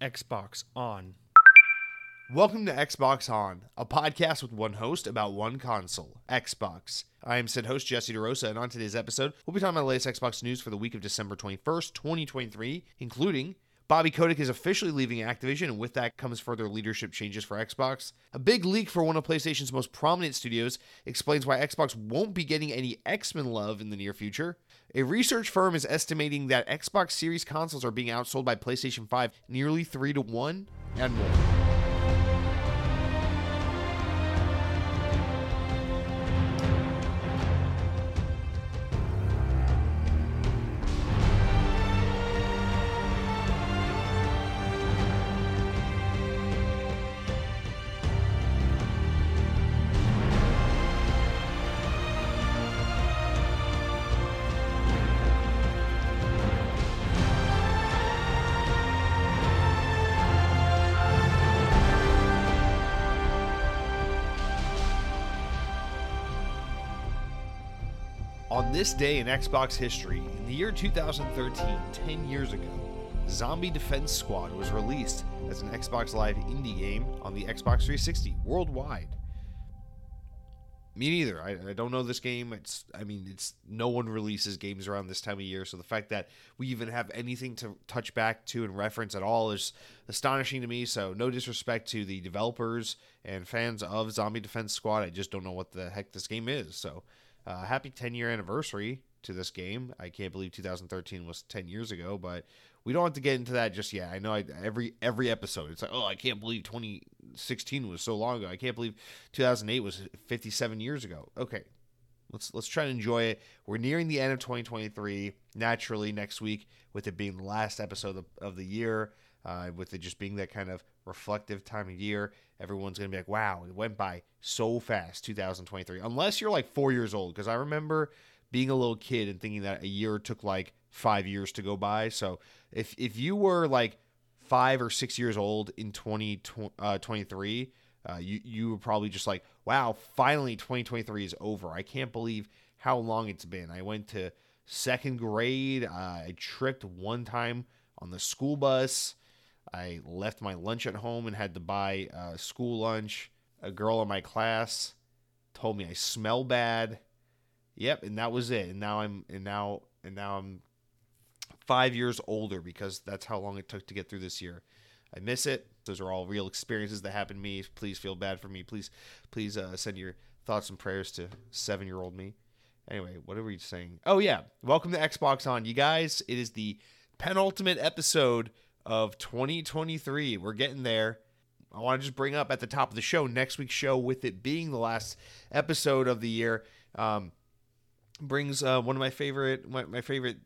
Xbox On. Welcome to Xbox On, a podcast with one host about one console, Xbox. I am said host Jesse DeRosa, and on today's episode, we'll be talking about the latest Xbox news for the week of December 21st, 2023, including Bobby Kotick is officially leaving Activision, and with that comes further leadership changes for Xbox. A big leak for one of PlayStation's most prominent studios explains why Xbox won't be getting any X Men love in the near future. A research firm is estimating that Xbox Series consoles are being outsold by PlayStation 5 nearly 3 to 1, and more. This day in Xbox history, in the year 2013, 10 years ago, Zombie Defense Squad was released as an Xbox Live indie game on the Xbox 360 worldwide. Me neither. I, I, don't know this game. It's I mean, it's no one releases games around this time of year, so the fact that we even have anything to touch back to and reference at all is astonishing to me. So no disrespect to the developers and fans of Zombie Defense Squad. I just don't know what the heck this game is. So uh, happy 10 year anniversary to this game. I can't believe 2013 was 10 years ago, but we don't have to get into that just yet. I know I, every every episode it's like, oh, I can't believe 2016 was so long ago. I can't believe 2008 was 57 years ago. Okay, let's let's try to enjoy it. We're nearing the end of 2023. Naturally, next week with it being the last episode of, of the year, uh, with it just being that kind of reflective time of year, everyone's going to be like, wow, it went by so fast, 2023. Unless you're like four years old, because I remember being a little kid and thinking that a year took like five years to go by. So if, if you were like five or six years old in 2023, uh, uh, you, you were probably just like, wow, finally 2023 is over. I can't believe how long it's been. I went to second grade. I tripped one time on the school bus. I left my lunch at home and had to buy uh, school lunch. A girl in my class told me I smell bad. Yep, and that was it. And now I'm and now and now I'm five years older because that's how long it took to get through this year. I miss it. Those are all real experiences that happened to me. Please feel bad for me. Please, please uh, send your thoughts and prayers to seven-year-old me. Anyway, what are we saying? Oh yeah, welcome to Xbox On, you guys. It is the penultimate episode of 2023. We're getting there. I want to just bring up at the top of the show next week's show, with it being the last episode of the year, um, brings uh, one of my favorite my, my favorite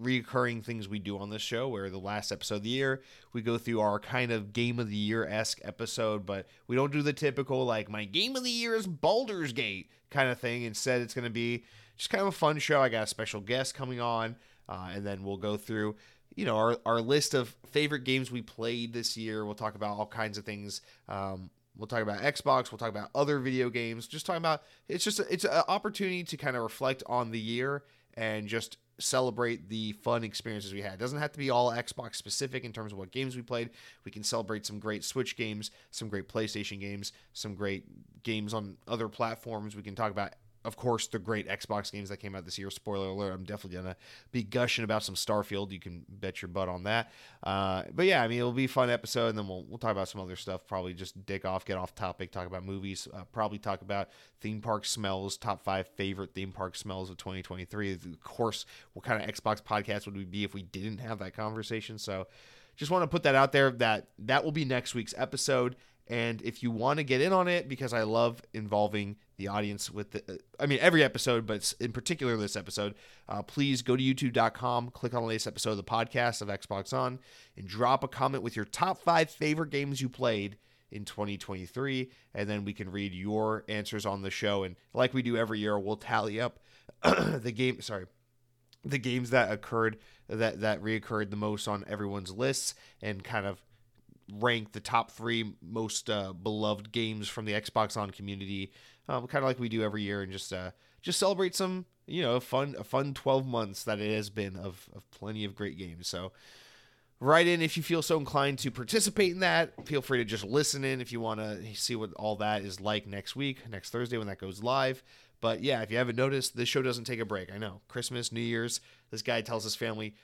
reoccurring things we do on this show where the last episode of the year we go through our kind of game of the year esque episode but we don't do the typical like my game of the year is Baldur's Gate kind of thing instead it's going to be just kind of a fun show I got a special guest coming on uh, and then we'll go through you know our, our list of favorite games we played this year. We'll talk about all kinds of things. Um, we'll talk about xbox. We'll talk about other video games. Just talking about it's just it's an opportunity to kind of reflect on the year and just celebrate the fun experiences we had. It doesn't have to be all xbox specific in terms of what games we played. We can celebrate some great switch games some great playstation games some great games on other platforms. We can talk about of course, the great Xbox games that came out this year. Spoiler alert: I'm definitely gonna be gushing about some Starfield. You can bet your butt on that. Uh, but yeah, I mean, it'll be a fun episode, and then we'll we'll talk about some other stuff. Probably just dick off, get off topic, talk about movies. Uh, probably talk about theme park smells, top five favorite theme park smells of 2023. Of course, what kind of Xbox podcast would we be if we didn't have that conversation? So, just want to put that out there. That that will be next week's episode. And if you want to get in on it, because I love involving the audience with the, I mean, every episode, but in particular this episode, uh, please go to youtube.com, click on the latest episode of the podcast of Xbox On, and drop a comment with your top five favorite games you played in 2023. And then we can read your answers on the show. And like we do every year, we'll tally up the game, sorry, the games that occurred, that, that reoccurred the most on everyone's lists and kind of rank the top three most uh, beloved games from the Xbox On community, um, kind of like we do every year, and just uh, just celebrate some you know fun a fun 12 months that it has been of, of plenty of great games. So write in if you feel so inclined to participate in that. Feel free to just listen in if you want to see what all that is like next week, next Thursday when that goes live. But yeah, if you haven't noticed, this show doesn't take a break. I know. Christmas, New Year's, this guy tells his family,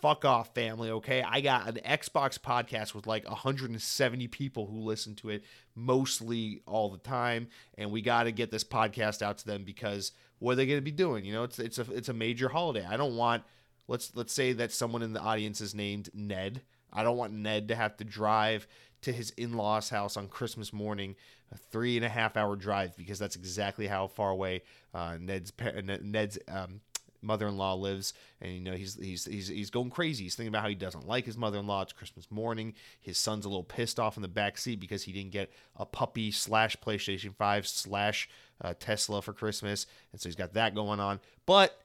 fuck off, family, okay? I got an Xbox podcast with like 170 people who listen to it mostly all the time. And we got to get this podcast out to them because what are they going to be doing? You know, it's, it's, a, it's a major holiday. I don't want let's let's say that someone in the audience is named Ned. I don't want Ned to have to drive to his in-laws' house on Christmas morning, a three and a half hour drive because that's exactly how far away uh, Ned's Ned's um, mother-in-law lives and you know he's he's he's he's going crazy. He's thinking about how he doesn't like his mother-in-law. It's christmas morning. His son's a little pissed off in the back seat because he didn't get a puppy slash playstation 5 slash uh, tesla for christmas and so he's got that going on. But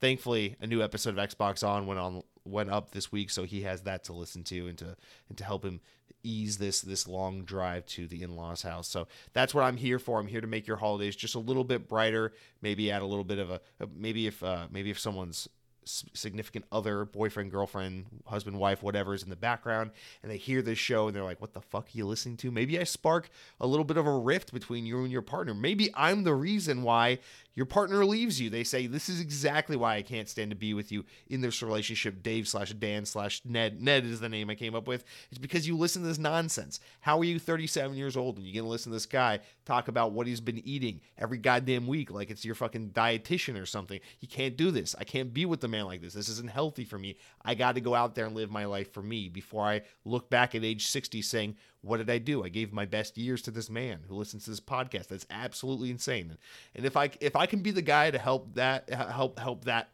thankfully a new episode of Xbox On went on went up this week, so he has that to listen to and to and to help him ease this this long drive to the in-laws house. So that's what I'm here for. I'm here to make your holidays just a little bit brighter, maybe add a little bit of a maybe if uh, maybe if someone's significant other, boyfriend, girlfriend, husband, wife, whatever is in the background, and they hear this show and they're like, "What the fuck are you listening to?" Maybe I spark a little bit of a rift between you and your partner. Maybe I'm the reason why your partner leaves you. They say, This is exactly why I can't stand to be with you in this relationship. Dave slash Dan slash Ned. Ned is the name I came up with. It's because you listen to this nonsense. How are you 37 years old and you're going to listen to this guy talk about what he's been eating every goddamn week like it's your fucking dietitian or something? You can't do this. I can't be with a man like this. This isn't healthy for me. I got to go out there and live my life for me before I look back at age 60 saying, what did I do? I gave my best years to this man who listens to this podcast. That's absolutely insane. And if I if I can be the guy to help that help help that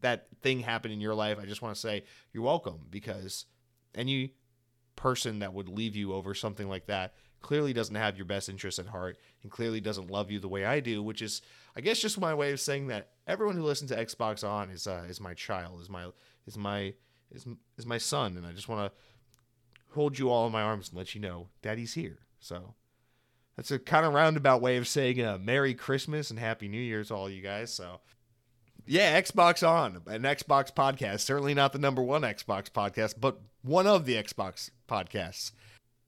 that thing happen in your life, I just want to say you're welcome because any person that would leave you over something like that clearly doesn't have your best interests at heart and clearly doesn't love you the way I do, which is I guess just my way of saying that everyone who listens to Xbox on is uh, is my child, is my is my is, is my son and I just want to hold you all in my arms and let you know daddy's here. So that's a kind of roundabout way of saying uh, Merry Christmas and Happy New Year to all you guys. So yeah, Xbox on an Xbox podcast. Certainly not the number one Xbox podcast, but one of the Xbox podcasts.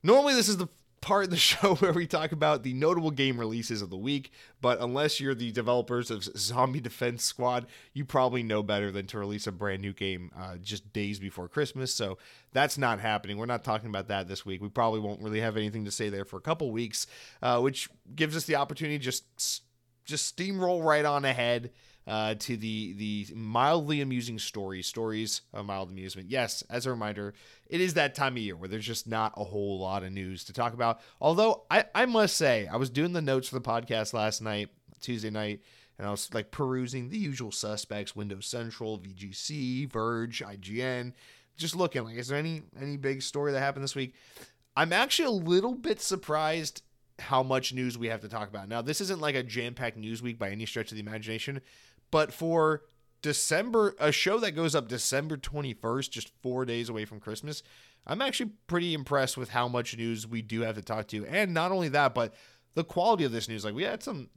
Normally, this is the part of the show where we talk about the notable game releases of the week. But unless you're the developers of Zombie Defense Squad, you probably know better than to release a brand new game uh, just days before Christmas. So that's not happening. We're not talking about that this week. We probably won't really have anything to say there for a couple weeks, uh, which gives us the opportunity just just steamroll right on ahead uh, to the the mildly amusing stories, stories of mild amusement. Yes, as a reminder, it is that time of year where there's just not a whole lot of news to talk about. Although I, I must say, I was doing the notes for the podcast last night, Tuesday night, and I was like perusing the usual suspects: Windows Central, VGC, Verge, IGN. Just looking like, is there any any big story that happened this week? I'm actually a little bit surprised how much news we have to talk about. Now, this isn't like a jam-packed news week by any stretch of the imagination, but for December, a show that goes up December 21st, just four days away from Christmas, I'm actually pretty impressed with how much news we do have to talk to. And not only that, but the quality of this news. Like we had some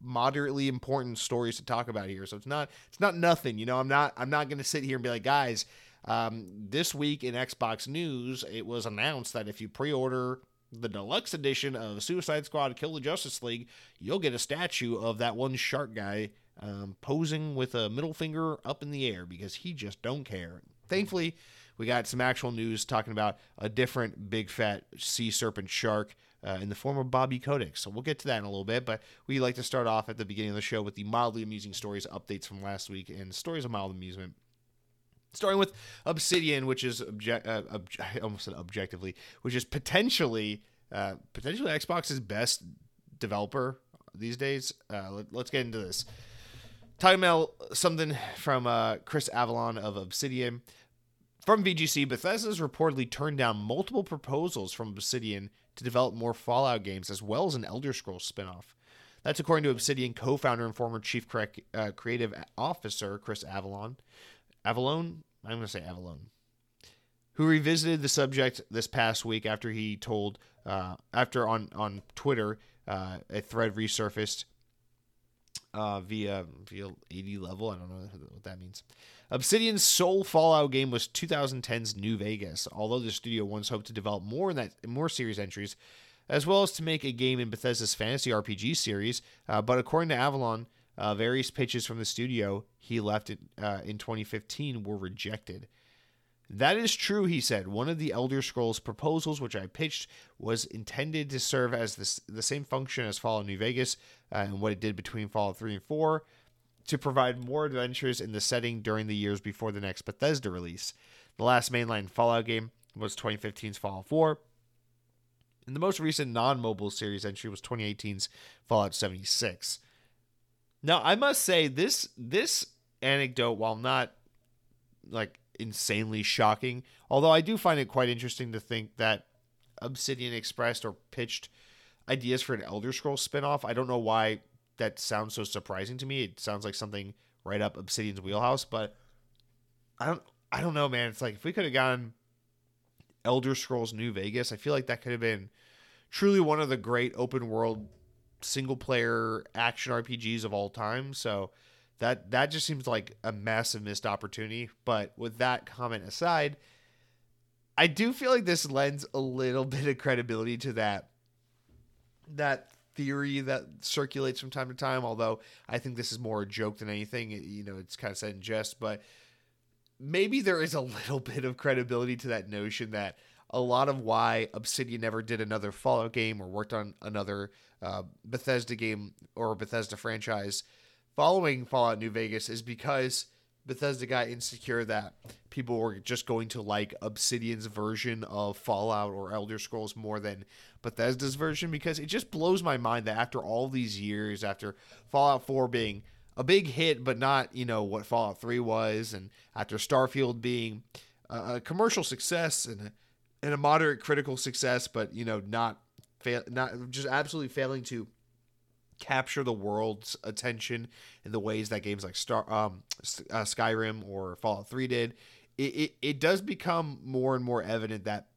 moderately important stories to talk about here. So it's not it's not nothing. You know, I'm not I'm not gonna sit here and be like, guys, um, this week in Xbox news, it was announced that if you pre-order the deluxe edition of Suicide Squad Kill the Justice League, you'll get a statue of that one shark guy um, posing with a middle finger up in the air because he just don't care. Thankfully, we got some actual news talking about a different big fat sea serpent shark uh, in the form of Bobby Kotick. So we'll get to that in a little bit, but we like to start off at the beginning of the show with the mildly amusing stories, updates from last week, and stories of mild amusement. Starting with Obsidian, which is obje- uh, ob- I almost said objectively, which is potentially uh, potentially Xbox's best developer these days. Uh, let, us get into this talking about something from uh, Chris Avellone of Obsidian. From VGC, Bethesda's reportedly turned down multiple proposals from Obsidian to develop more Fallout games as well as an Elder Scrolls spinoff. That's according to Obsidian co founder and former chief uh, creative officer Chris Avellone. Avalon? I'm going to say Avalon. Who revisited the subject this past week after he told, uh, after on, on Twitter, uh, a thread resurfaced uh, via via 80 level. I don't know what that means. Obsidian's sole Fallout game was 2010's New Vegas. Although the studio once hoped to develop more in that more series entries, as well as to make a game in Bethesda's fantasy RPG series, uh, but according to Avellone, uh, various pitches from the studio he left it, uh, in 2015 were rejected. That is true, he said. One of the Elder Scrolls proposals, which I pitched, was intended to serve as this, the same function as Fallout New Vegas uh, and what it did between Fallout 3 and 4 to provide more adventures in the setting during the years before the next Bethesda release. The last mainline Fallout game was 2015's Fallout 4. And the most recent non mobile series entry was 2018's Fallout 76. Now, I must say this this anecdote, while not like insanely shocking, although I do find it quite interesting to think that Obsidian expressed or pitched ideas for an Elder Scrolls spinoff. I don't know why that sounds so surprising to me. It sounds like something right up Obsidian's wheelhouse, but I don't I don't know, man. It's like if we could have gotten Elder Scrolls New Vegas, I feel like that could have been truly one of the great open world single player action RPGs of all time. So that that just seems like a massive missed opportunity. But with that comment aside, I do feel like this lends a little bit of credibility to that that theory that circulates from time to time. Although I think this is more a joke than anything. You know, it's kind of said in jest, but maybe there is a little bit of credibility to that notion that a lot of why Obsidian never did another Fallout game or worked on another uh, Bethesda game or Bethesda franchise following Fallout New Vegas is because Bethesda got insecure that people were just going to like Obsidian's version of Fallout or Elder Scrolls more than Bethesda's version because it just blows my mind that after all these years, after Fallout 4 being a big hit, but not, you know, what Fallout 3 was, and after Starfield being a, commercial success and a, and a moderate critical success, but, you know, not, fail, not just absolutely failing to capture the world's attention in the ways that games like Star, um, uh, Skyrim or Fallout 3 did, it, it, it does become more and more evident that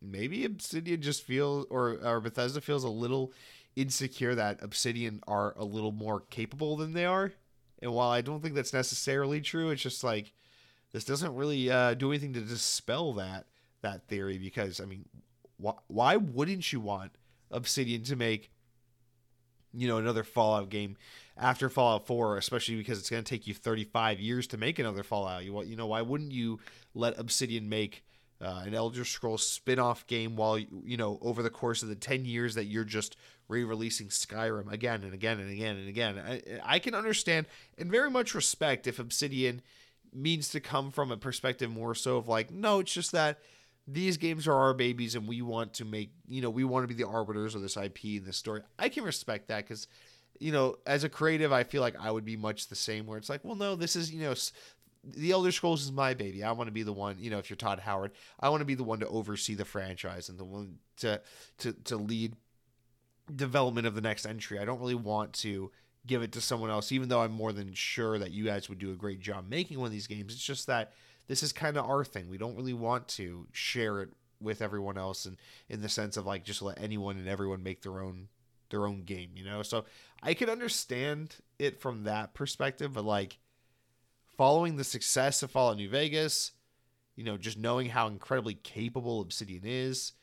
maybe Obsidian just feels or or Bethesda feels a little insecure that Obsidian are a little more capable than they are. And while I don't think that's necessarily true, it's just like this doesn't really uh, do anything to dispel that that theory because I mean, wh- why wouldn't you want Obsidian to make you know another Fallout game after Fallout 4, especially because it's going to take you 35 years to make another Fallout. You you know why wouldn't you let Obsidian make uh, an Elder Scrolls spin-off game while you know over the course of the 10 years that you're just re-releasing Skyrim again and again and again and again. I, I can understand and very much respect if Obsidian means to come from a perspective more so of like no, it's just that these games are our babies and we want to make, you know, we want to be the arbiters of this IP and this story. I can respect that cuz you know, as a creative, I feel like I would be much the same where it's like, well, no, this is, you know, the Elder Scrolls is my baby. I want to be the one, you know, if you're Todd Howard, I want to be the one to oversee the franchise and the one to to to lead development of the next entry. I don't really want to give it to someone else, even though I'm more than sure that you guys would do a great job making one of these games. It's just that this is kind of our thing. We don't really want to share it with everyone else and in the sense of like just let anyone and everyone make their own their own game, you know? So I can understand it from that perspective, but like following the success of Fallout New Vegas, you know, just knowing how incredibly capable Obsidian is,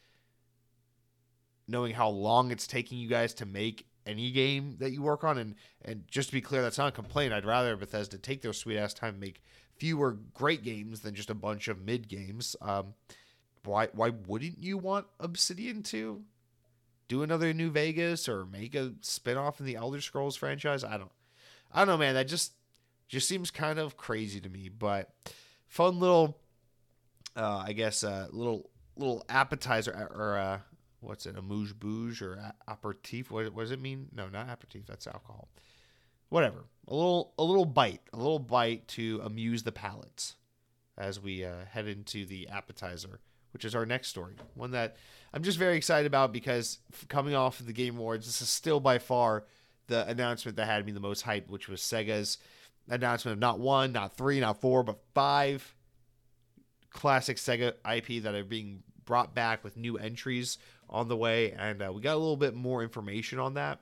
knowing how long it's taking you guys to make any game that you work on, and and just to be clear, that's not a complaint. I'd rather Bethesda take their sweet ass time make fewer great games than just a bunch of mid games. Um, why why wouldn't you want Obsidian to do another New Vegas or make a spinoff in the Elder Scrolls franchise? I don't I don't know, man. That just just seems kind of crazy to me, but fun little, uh, I guess, uh, little little appetizer uh, or uh, what's it, a mouge bouge or aperitif? What, what does it mean? No, not aperitif. That's alcohol. Whatever. A little a little bite, a little bite to amuse the palates as we uh, head into the appetizer, which is our next story. One that I'm just very excited about because coming off of the Game Awards, this is still by far the announcement that had me the most hyped, which was Sega's announcement of not one, not three, not four, but five classic Sega IP that are being brought back with new entries on the way. And uh, we got a little bit more information on that.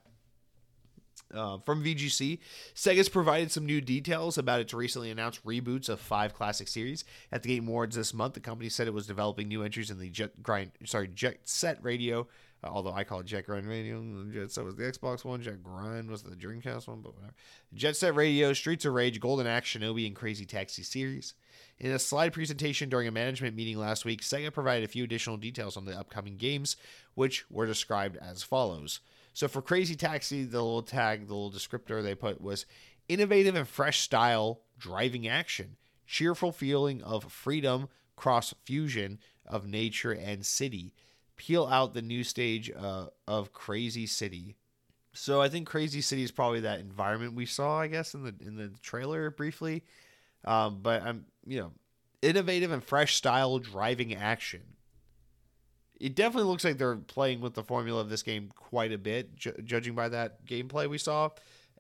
Uh, from VGC, Sega's provided some new details about its recently announced reboots of five classic series. At the Game Awards this month, the company said it was developing new entries in the Jet Grind, sorry, Jet Set Radio. Uh, although I call it Jet Grind Radio, Jet Set was the Xbox one, Jet Grind was the Dreamcast one, but whatever. Jet Set Radio, Streets of Rage, Golden Axe, Shinobi, and Crazy Taxi series. In a slide presentation during a management meeting last week, Sega provided a few additional details on the upcoming games, which were described as follows. So for Crazy Taxi, the little tag, the little descriptor they put was innovative and fresh style driving action, cheerful feeling of freedom, cross fusion of nature and city. Peel out the new stage uh, of Crazy City. So I think Crazy City is probably that environment we saw, I guess, in the in the trailer briefly. Um, but I'm, you know, innovative and fresh style driving action it definitely looks like they're playing with the formula of this game quite a bit, ju- judging by that gameplay we saw.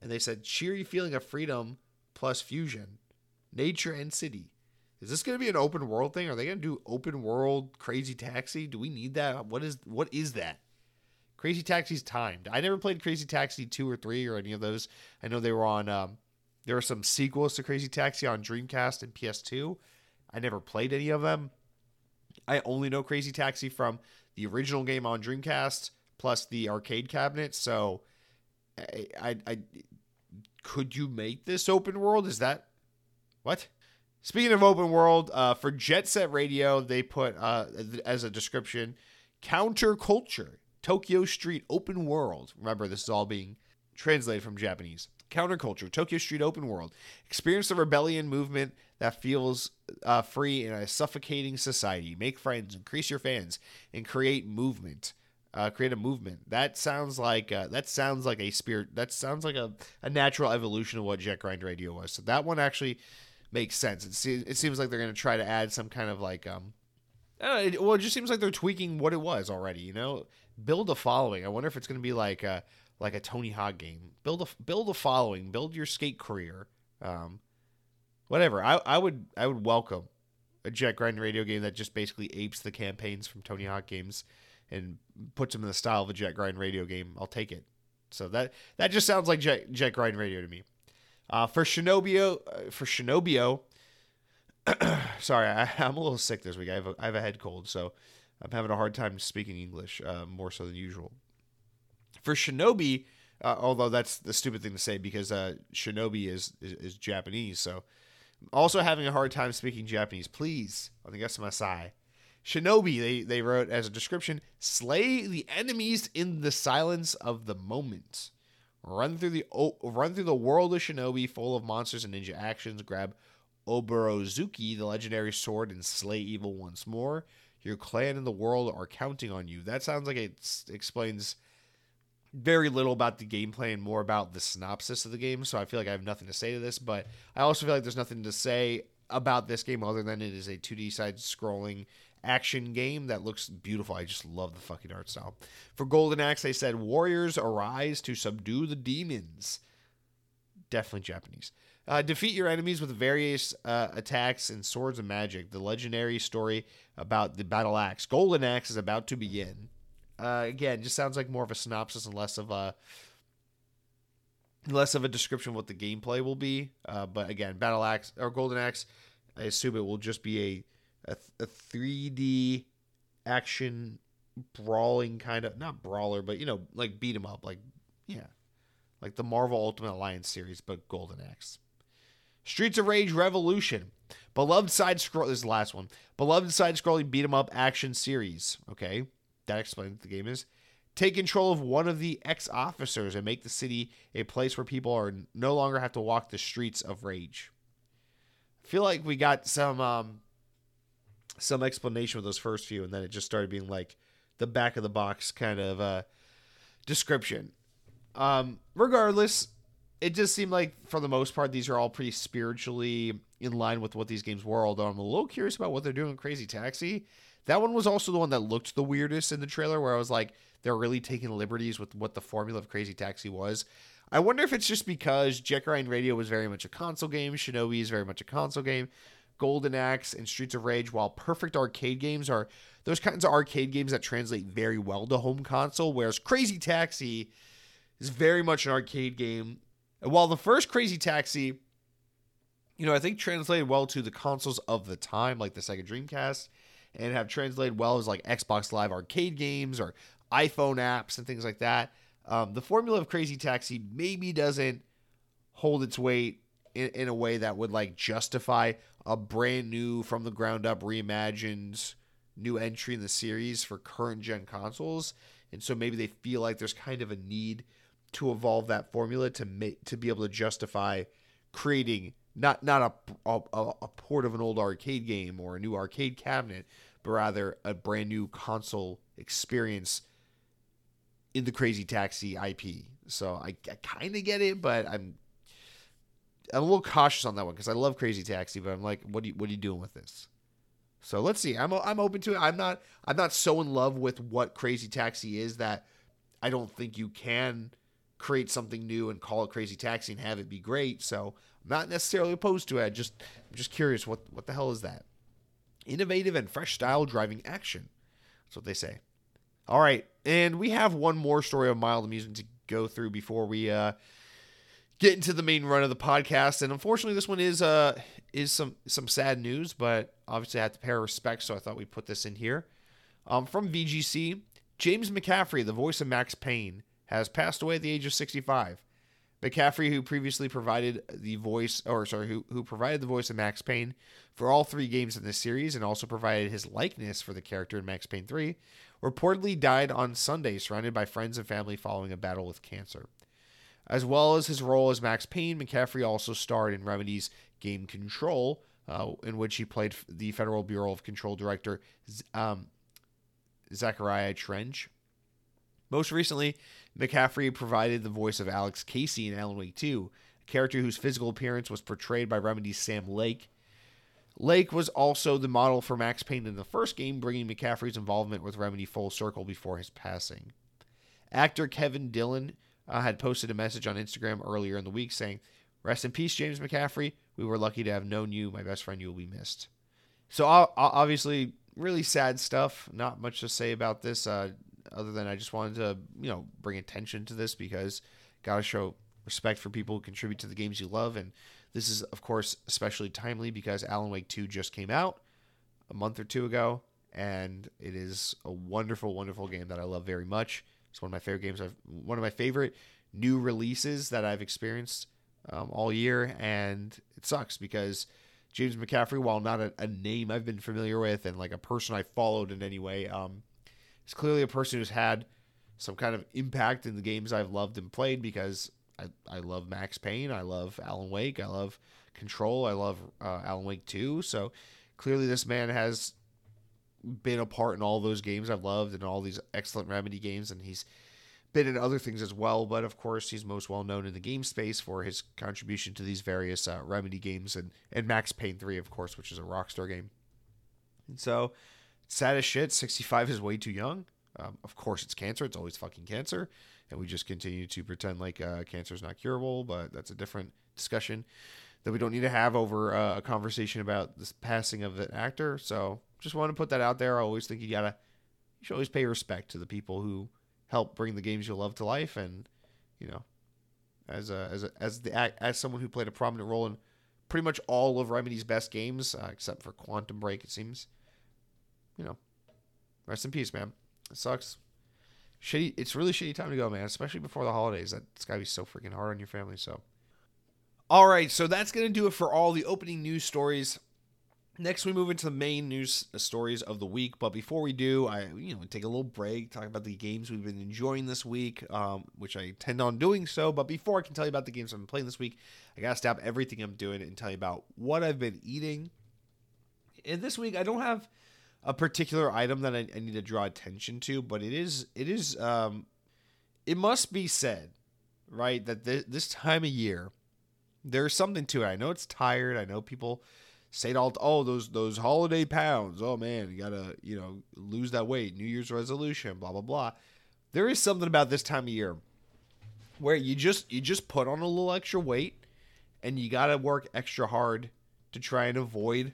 And they said cheery feeling of freedom plus fusion, nature and city. Is this going to be an open world thing? Are they going to do open world Crazy Taxi? Do we need that? What is what is that? Crazy Taxi's timed. I never played Crazy Taxi two or three or any of those. I know they were on. Um, there were some sequels to Crazy Taxi on Dreamcast and PS2. I never played any of them. I only know Crazy Taxi from the original game on Dreamcast plus the arcade cabinet. So, I, I, I could you make this open world? Is that what? Speaking of open world, uh, for Jet Set Radio, they put uh, as a description counterculture, Tokyo Street open world. Remember, this is all being translated from Japanese. Counterculture, Tokyo Street open world. Experience the rebellion movement that feels uh, free in a suffocating society. Make friends, increase your fans, and create movement. Uh, create a movement. That sounds like uh, that sounds like a spirit. That sounds like a, a natural evolution of what Jet Grind Radio was. So that one actually makes sense. It, se- it seems like they're going to try to add some kind of like um. Know, it, well, it just seems like they're tweaking what it was already. You know, build a following. I wonder if it's going to be like a like a Tony Hawk game. Build a build a following. Build your skate career. Um, whatever. I, I would I would welcome a Jet Grind radio game that just basically apes the campaigns from Tony Hawk games and puts them in the style of a Jet Grind radio game. I'll take it. So that that just sounds like Jet, Jet Grind radio to me. Uh, for Shinobio, uh, for Shinobio, sorry, I, am a little sick this week. I have a, I have a head cold, so I'm having a hard time speaking English uh, more so than usual. For Shinobi, uh, although that's the stupid thing to say because uh, Shinobi is, is, is Japanese, so also having a hard time speaking Japanese. Please, the guess of my sigh. Shinobi, they, they wrote as a description, slay the enemies in the silence of the moment. Run through the run through the world of Shinobi, full of monsters and ninja actions. Grab Oborozuki, the legendary sword, and slay evil once more. Your clan and the world are counting on you. That sounds like it explains very little about the gameplay and more about the synopsis of the game. So I feel like I have nothing to say to this, but I also feel like there's nothing to say about this game other than it is a 2D side scrolling action game that looks beautiful. I just love the fucking art style. For Golden Axe, they said warriors arise to subdue the demons. Definitely Japanese. Uh, defeat your enemies with various uh, attacks and swords of magic. The legendary story about the battle axe. Golden Axe is about to begin. Uh, again, just sounds like more of a synopsis and less of a less of a description of what the gameplay will be. Uh, but again, Battle Axe or Golden Axe, I assume it will just be a a, 3D action brawling kind of not brawler, but you know, like beat 'em up, like yeah, like the Marvel Ultimate Alliance series, but Golden Axe. Streets of Rage Revolution. Beloved side scroll this is the last one. Beloved side scrolling beat 'em up action series. Okay that explains what the game is. Take control of one of the ex officers and make the city a place where people are no longer have to walk the streets of rage. I feel like we got some um, some explanation with those first few, and then it just started being like the back of the box kind of uh, description. Um, regardless, it just seemed like for the most part these are all pretty spiritually in line with what these games were. Although I'm a little curious about what they're doing in Crazy Taxi. That one was also the one that looked the weirdest in the trailer, where I was like, they're really taking liberties with what the formula of Crazy Taxi was. I wonder if it's just because Jet Grind Radio was very much a console game, Shinobi is very much a console game, Golden Axe and Streets of Rage, while perfect arcade games are those kinds of arcade games that translate very well to home console, whereas Crazy Taxi is very much an arcade game. And while the first Crazy Taxi, you know, I think translated well to the consoles of the time, like the Sega Dreamcast, and have translated well as like Xbox Live arcade games or iPhone apps and things like that. Um, the formula of Crazy Taxi maybe doesn't hold its weight in, in a way that would like justify a brand new, from the ground up, reimagined new entry in the series for current gen consoles. And so maybe they feel like there's kind of a need to evolve that formula to make to be able to justify creating not not a, a, a port of an old arcade game or a new arcade cabinet, but rather a brand new console experience in the Crazy Taxi IP. So I, I kind of get it, but I'm I'm a little cautious on that one because I love Crazy Taxi, but I'm like, what are you what are you doing with this? So let's see. I'm I'm open to it. I'm not I'm not so in love with what Crazy Taxi is that I don't think you can create something new and call it Crazy Taxi and have it be great. So not necessarily opposed to it. I just I'm just curious what what the hell is that? Innovative and fresh style driving action. That's what they say. All right, and we have one more story of mild amusement to go through before we uh, get into the main run of the podcast. And unfortunately, this one is uh is some some sad news, but obviously I have to pay respect, so I thought we'd put this in here. Um, from VGC, James McCaffrey, the voice of Max Payne, has passed away at the age of 65. McCaffrey, who previously provided the voice, or sorry, who, who provided the voice of Max Payne for all three games in this series and also provided his likeness for the character in Max Payne 3, reportedly died on Sunday, surrounded by friends and family following a battle with cancer. As well as his role as Max Payne, McCaffrey also starred in Remedy's game Control, uh, in which he played the Federal Bureau of Control director um, Zachariah Trench. Most recently, McCaffrey provided the voice of Alex Casey in Alan Wake 2, a character whose physical appearance was portrayed by Remedy's Sam Lake. Lake was also the model for Max Payne in the first game, bringing McCaffrey's involvement with Remedy full circle before his passing. Actor Kevin Dillon uh, had posted a message on Instagram earlier in the week saying, Rest in peace, James McCaffrey. We were lucky to have known you. My best friend, you will be missed. So, obviously, really sad stuff. Not much to say about this, uh, other than I just wanted to, you know, bring attention to this because got to show respect for people who contribute to the games you love. And this is, of course, especially timely because Alan Wake 2 just came out a month or two ago, and it is a wonderful, wonderful game that I love very much. It's one of my favorite games. I've one of my favorite new releases that I've experienced um, all year, and it sucks because James McCaffrey, while not a, a, name I've been familiar with and like a person I followed in any way, um, is clearly a person who's had some kind of impact in the games I've loved and played because I, I love Max Payne. I love Alan Wake. I love Control. I love uh, Alan Wake 2. So clearly, this man has been a part in all those games I've loved and all these excellent Remedy games, and he's been in other things as well. But of course, he's most well known in the game space for his contribution to these various uh, Remedy games and, and Max Payne 3, of course, which is a Rockstar game. And so, sad as shit, 65 is way too young. Um, of course, it's cancer. It's always fucking cancer and we just continue to pretend like uh, cancer is not curable, but that's a different discussion that we don't need to have over uh, a conversation about the passing of an actor. So just want to put that out there. I always think you gotta, you should always pay respect to the people who help bring the games you love to life, and you know, as a as a, as the as someone who played a prominent role in pretty much all of Remedy's best games, uh, except for Quantum Break, it seems. You know, rest in peace, man. It sucks shitty. It's really shitty time to go, man. Especially before the holidays. That's gotta be so freaking hard on your family. So, all right. So that's gonna do it for all the opening news stories. Next, we move into the main news stories of the week. But before we do, I you know take a little break, talk about the games we've been enjoying this week, um, which I tend on doing so. But before I can tell you about the games I've been playing this week, I gotta stop everything I'm doing and tell you about what I've been eating. And this week, I don't have a particular item that I, I, need to draw attention to, but it is it is um, it must be said, right, that th- this time of year there's something to it. I know it's tired. I know people say it all. Oh, those those holiday pounds. Oh man, you gotta you know lose that weight. New Year's resolution. Blah blah blah. There is something about this time of year where you just you just put on a little extra weight, and you gotta work extra hard to try and avoid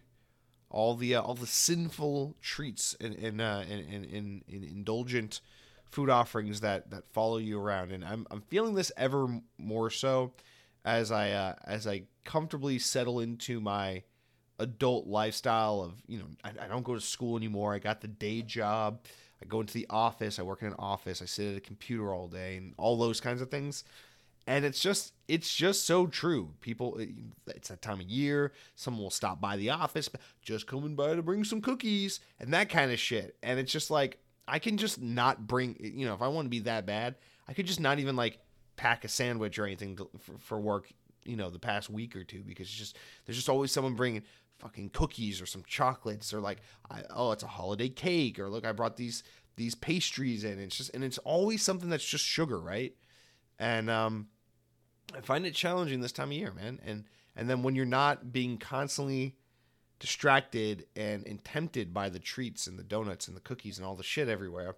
all the uh, all the sinful treats and and, uh, and, and, and, and indulgent food offerings that that follow you around, and I'm I'm feeling this ever more so as I uh, as I comfortably settle into my adult lifestyle of you know I, I don't go to school anymore. I got the day job. I go into the office. I work in an office. I sit at a computer all day, and all those kinds of things. And it's just it's just so true. People, it's that time of year. Someone will stop by the office, just coming by to bring some cookies and that kind of shit. And it's just like I can just not bring, you know, if I want to be that bad, I could just not even like pack a sandwich or anything to, for, for work, you know, the past week or two because it's just there's just always someone bringing fucking cookies or some chocolates or like I, oh it's a holiday cake or look I brought these these pastries in And it's just and it's always something that's just sugar right and um I find it challenging this time of year man. And and then when you're not being constantly distracted and, and tempted by the treats and the donuts and the cookies and all the shit everywhere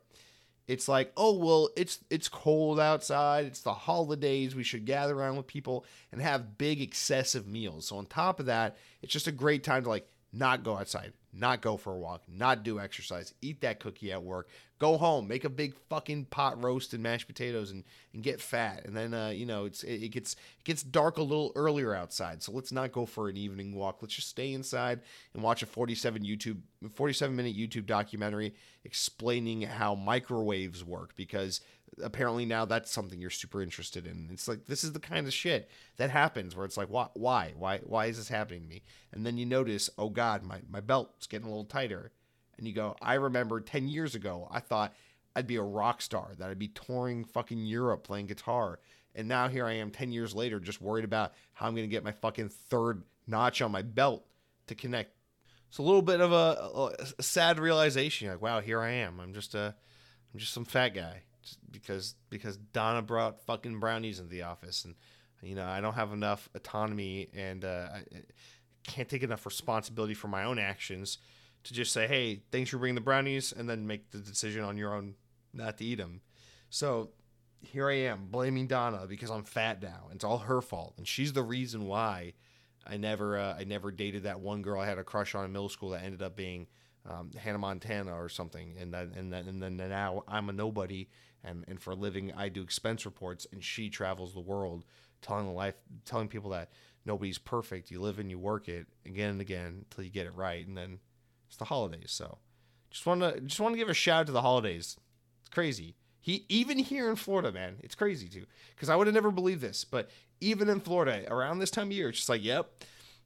it's like oh well it's it's cold outside. It's the holidays. We should gather around with people and have big excessive meals. So on top of that it's just a great time to like not go outside not go for a walk, not do exercise, eat that cookie at work, go home, make a big fucking pot roast and mashed potatoes and, and get fat. And then uh, you know, it's it, gets it gets dark a little earlier outside. So let's not go for an evening walk. Let's just stay inside and watch a 47 YouTube 47 minute YouTube documentary explaining how microwaves work because apparently now that's something you're super interested in. It's like this is the kind of shit that happens where it's like why why why why is this happening to me? And then you notice, oh god, my my belt's getting a little tighter. And you go, I remember 10 years ago, I thought I'd be a rock star, that I'd be touring fucking Europe playing guitar. And now here I am 10 years later just worried about how I'm going to get my fucking third notch on my belt to connect. It's a little bit of a, a sad realization. Like, wow, here I am. I'm just a I'm just some fat guy because because Donna brought fucking brownies into the office, and you know I don't have enough autonomy and uh, I can't take enough responsibility for my own actions to just say, hey, thanks for bringing the brownies, and then make the decision on your own not to eat them. So here I am blaming Donna because I'm fat now. It's all her fault, and she's the reason why I never uh, I never dated that one girl I had a crush on in middle school that ended up being um, Hannah Montana or something, and then and then and then now I'm a nobody, and and for a living I do expense reports, and she travels the world telling the life, telling people that nobody's perfect. You live and you work it again and again until you get it right, and then it's the holidays. So just want to just want to give a shout out to the holidays. It's crazy. He even here in Florida, man, it's crazy too. Because I would have never believed this, but even in Florida, around this time of year, it's just like, yep,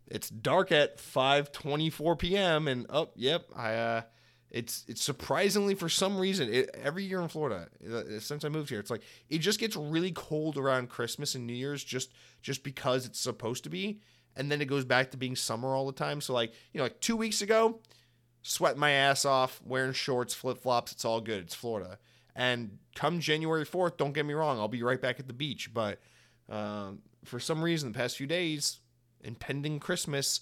it's dark at 5:24 p.m. and oh, yep, I uh it's it's surprisingly for some reason it, every year in Florida uh, since I moved here it's like it just gets really cold around Christmas and New Year's just just because it's supposed to be and then it goes back to being summer all the time so like you know like 2 weeks ago sweating my ass off wearing shorts flip-flops it's all good it's Florida and come January 4th don't get me wrong I'll be right back at the beach but um, for some reason the past few days impending Christmas,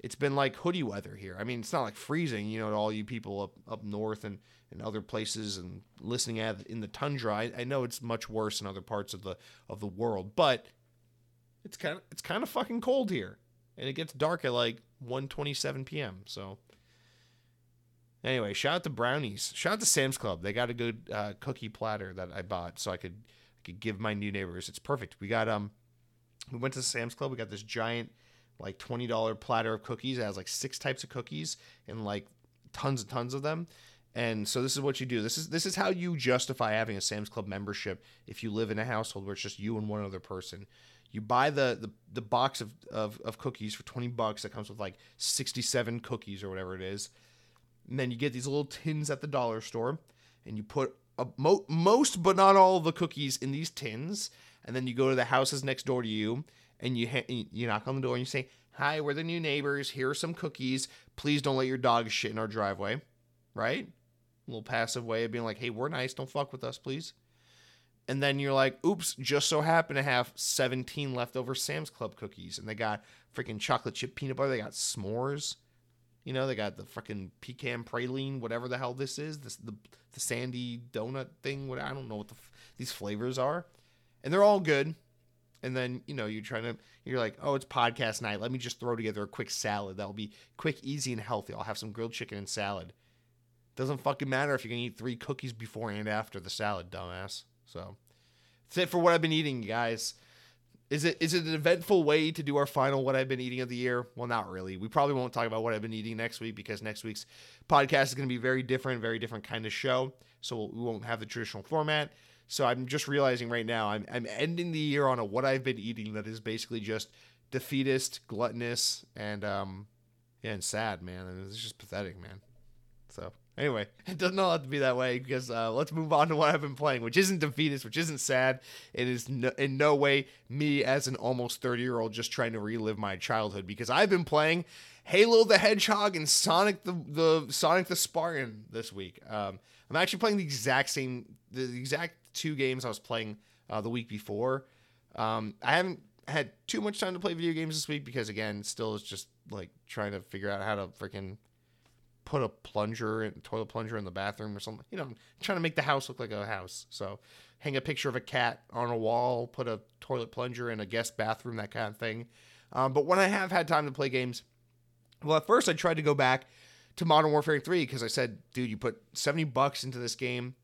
it's been like hoodie weather here. I mean, it's not like freezing, you know, to all you people up, up north and, and other places and listening at in the tundra. I, I know it's much worse in other parts of the of the world, but it's kind of it's kind of fucking cold here, and it gets dark at like 1:27 p.m. So anyway, shout out to Brownies. Shout out to Sam's Club. They got a good uh, cookie platter that I bought, so I could I could give my new neighbors. It's perfect. We got um we went to Sam's Club. We got this giant, like twenty dollar platter of cookies. It has like six types of cookies and like tons and tons of them. And so this is what you do. This is this is how you justify having a Sam's Club membership if you live in a household where it's just you and one other person. You buy the the, the box of, of, of cookies for 20 bucks that comes with like 67 cookies or whatever it is. And then you get these little tins at the dollar store and you put a, mo- most but not all of the cookies in these tins and then you go to the houses next door to you and you ha- you knock on the door and you say, "Hi, we're the new neighbors. Here are some cookies. Please don't let your dog shit in our driveway." Right? A little passive way of being like, "Hey, we're nice. Don't fuck with us, please." And then you're like, "Oops, just so happen to have 17 leftover Sam's Club cookies, and they got freaking chocolate chip peanut butter. They got s'mores." You know, they got the fucking pecan praline, whatever the hell this is, this the the sandy donut thing. What I don't know what the, these flavors are and they're all good. And then you know you're trying to you're like, oh, it's podcast night. Let me just throw together a quick salad that'll be quick, easy, and healthy. I'll have some grilled chicken and salad. Doesn't fucking matter if you're gonna eat three cookies before and after the salad, dumbass. So that's it for what I've been eating, guys. Is it is it an eventful way to do our final what I've been eating of the year? Well, not really. We probably won't talk about what I've been eating next week because next week's podcast is going to be very different, very different kind of show. So we won't have the traditional format. So I'm just realizing right now I'm I'm ending the year on a what I've been eating that is basically just defeatist, gluttonous, and um yeah, and sad, man. It's just pathetic, man. Anyway, it doesn't all have to be that way because uh, let's move on to what I've been playing, which isn't defeatist, which isn't sad. It is no, in no way me as an almost 30 year old just trying to relive my childhood because I've been playing Halo the Hedgehog and Sonic the, the Sonic the Spartan this week. Um, I'm actually playing the exact same, the exact two games I was playing uh, the week before. Um, I haven't had too much time to play video games this week because again, still is just like trying to figure out how to freaking put a plunger and toilet plunger in the bathroom or something. You know, trying to make the house look like a house. So hang a picture of a cat on a wall, put a toilet plunger in a guest bathroom, that kind of thing. Um, but when I have had time to play games, well, at first I tried to go back to Modern Warfare 3 because I said, dude, you put 70 bucks into this game,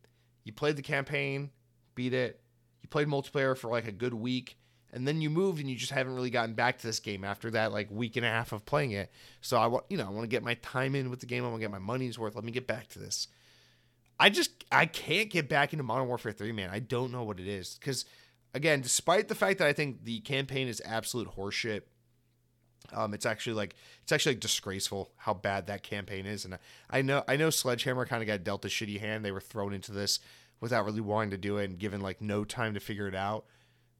you played the campaign, beat it, you played multiplayer for like a good week, and then you moved and you just haven't really gotten back to this game after that like week and a half of playing it. So I want you know I want to get my time in with the game. I want to get my money's worth. Let me get back to this. I just I can't get back into Modern Warfare 3, man. I don't know what it is because again, despite the fact that I think the campaign is absolute horseshit. Um, it's actually like it's actually like disgraceful how bad that campaign is, and I know I know Sledgehammer kind of got dealt a shitty hand. They were thrown into this without really wanting to do it and given like no time to figure it out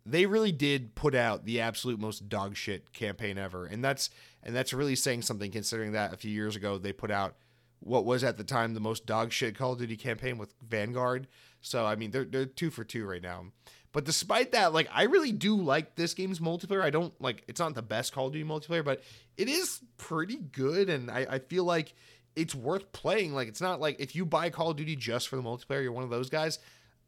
they really did put out the absolute most dog shit campaign ever. And that's and that's really saying something considering that a few years ago they put out what was at the time the most dog shit Call of Duty campaign with Vanguard. So I mean they're they're two for two right now. But despite that, like I really do like this game's multiplayer. I don't like it's not the best Call of Duty multiplayer, but it is pretty good and I, I feel like it's worth playing. Like it's not like if you buy Call of Duty just for the multiplayer, you're one of those guys.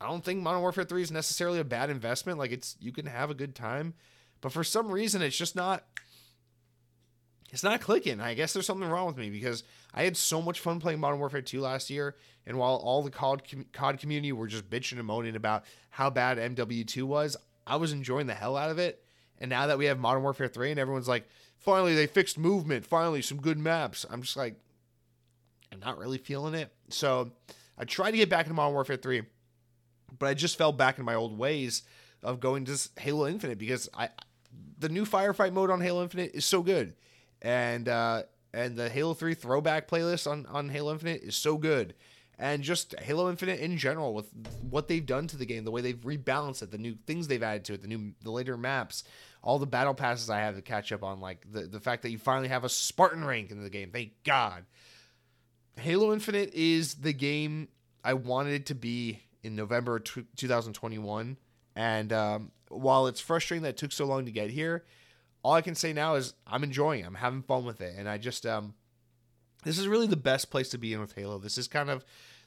I don't think Modern Warfare 3 is necessarily a bad investment. Like it's you can have a good time, but for some reason it's just not it's not clicking. I guess there's something wrong with me because I had so much fun playing Modern Warfare 2 last year, and while all the COD, COD community were just bitching and moaning about how bad MW2 was, I was enjoying the hell out of it. And now that we have Modern Warfare 3 and everyone's like, finally they fixed movement, finally some good maps, I'm just like, I'm not really feeling it. So I tried to get back into Modern Warfare 3 but I just fell back in my old ways of going to Halo Infinite because I the new firefight mode on Halo Infinite is so good, and uh, and the Halo Three throwback playlist on on Halo Infinite is so good, and just Halo Infinite in general with what they've done to the game, the way they've rebalanced it, the new things they've added to it, the new the later maps, all the battle passes I have to catch up on, like the the fact that you finally have a Spartan rank in the game, thank God. Halo Infinite is the game I wanted it to be in November 2021. And um, while it's frustrating that it took so long to get here, all I can say now is I'm enjoying it. I'm having fun with it. And I just, um, this is really the best place to be in with Halo. This is kind of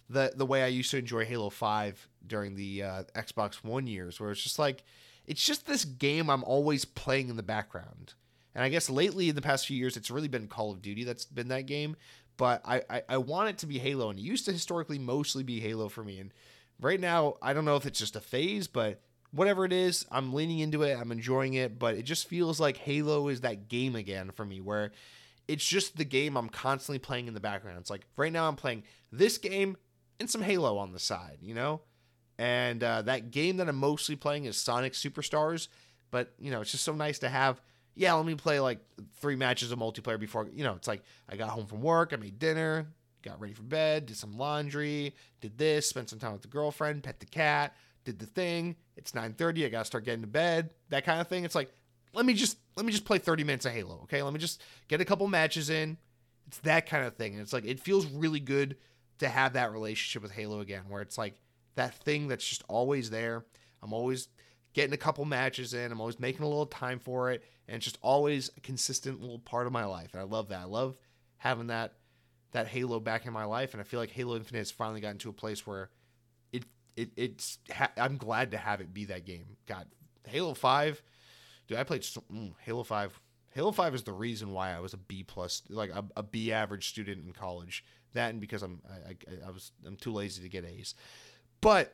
the, the way I used to enjoy Halo 5 during the uh, Xbox One years, where it's just like, it's just this game I'm always playing in the background. And I guess lately in the past few years, it's really been Call of Duty that's been that game. But I, I, I want it to be Halo, and it used to historically mostly be Halo for me. And right now, I don't know if it's just a phase, but whatever it is, I'm leaning into it. I'm enjoying it, but it just feels like Halo is that game again for me where it's just the game I'm constantly playing in the background. It's like right now I'm playing this game and some Halo on the side, you know? And uh, that game that I'm mostly playing is Sonic Superstars, but you know, it's just so nice to have yeah, let me play like three matches of multiplayer before, you know, it's like I got home from work, I made dinner, got ready for bed, did some laundry, did this, spent some time with the girlfriend, pet the cat, did the thing. It's 9:30, I got to start getting to bed. That kind of thing. It's like, let me just let me just play 30 minutes of Halo, okay? Let me just get a couple matches in. It's that kind of thing. And it's like it feels really good to have that relationship with Halo again where it's like that thing that's just always there. I'm always getting a couple matches in. I'm always making a little time for it, and it's just always a consistent little part of my life. And I love that. I love having that that Halo back in my life, and I feel like Halo Infinite has finally gotten to a place where it it it's ha- I'm glad to have it be that game. God, Halo Five, dude, I played so, mm, Halo Five. Halo Five is the reason why I was a B plus, like a, a B average student in college. that and because I'm I, I, I was I'm too lazy to get A's. But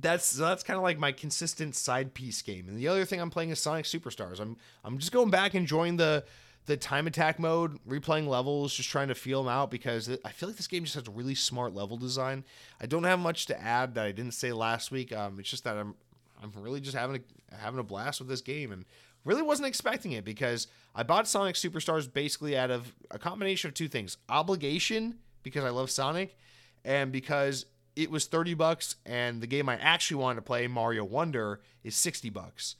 that's that's kind of like my consistent side piece game. And the other thing I'm playing is Sonic Superstars. I'm I'm just going back enjoying the the time attack mode, replaying levels, just trying to feel them out because I feel like this game just has a really smart level design. I don't have much to add that I didn't say last week. Um, it's just that I'm I'm really just having a having a blast with this game and really wasn't expecting it because I bought Sonic Superstars basically out of a combination of two things: obligation because I love Sonic, and because it was 30 bucks and the game I actually wanted to play, Mario Wonder, is 60 bucks.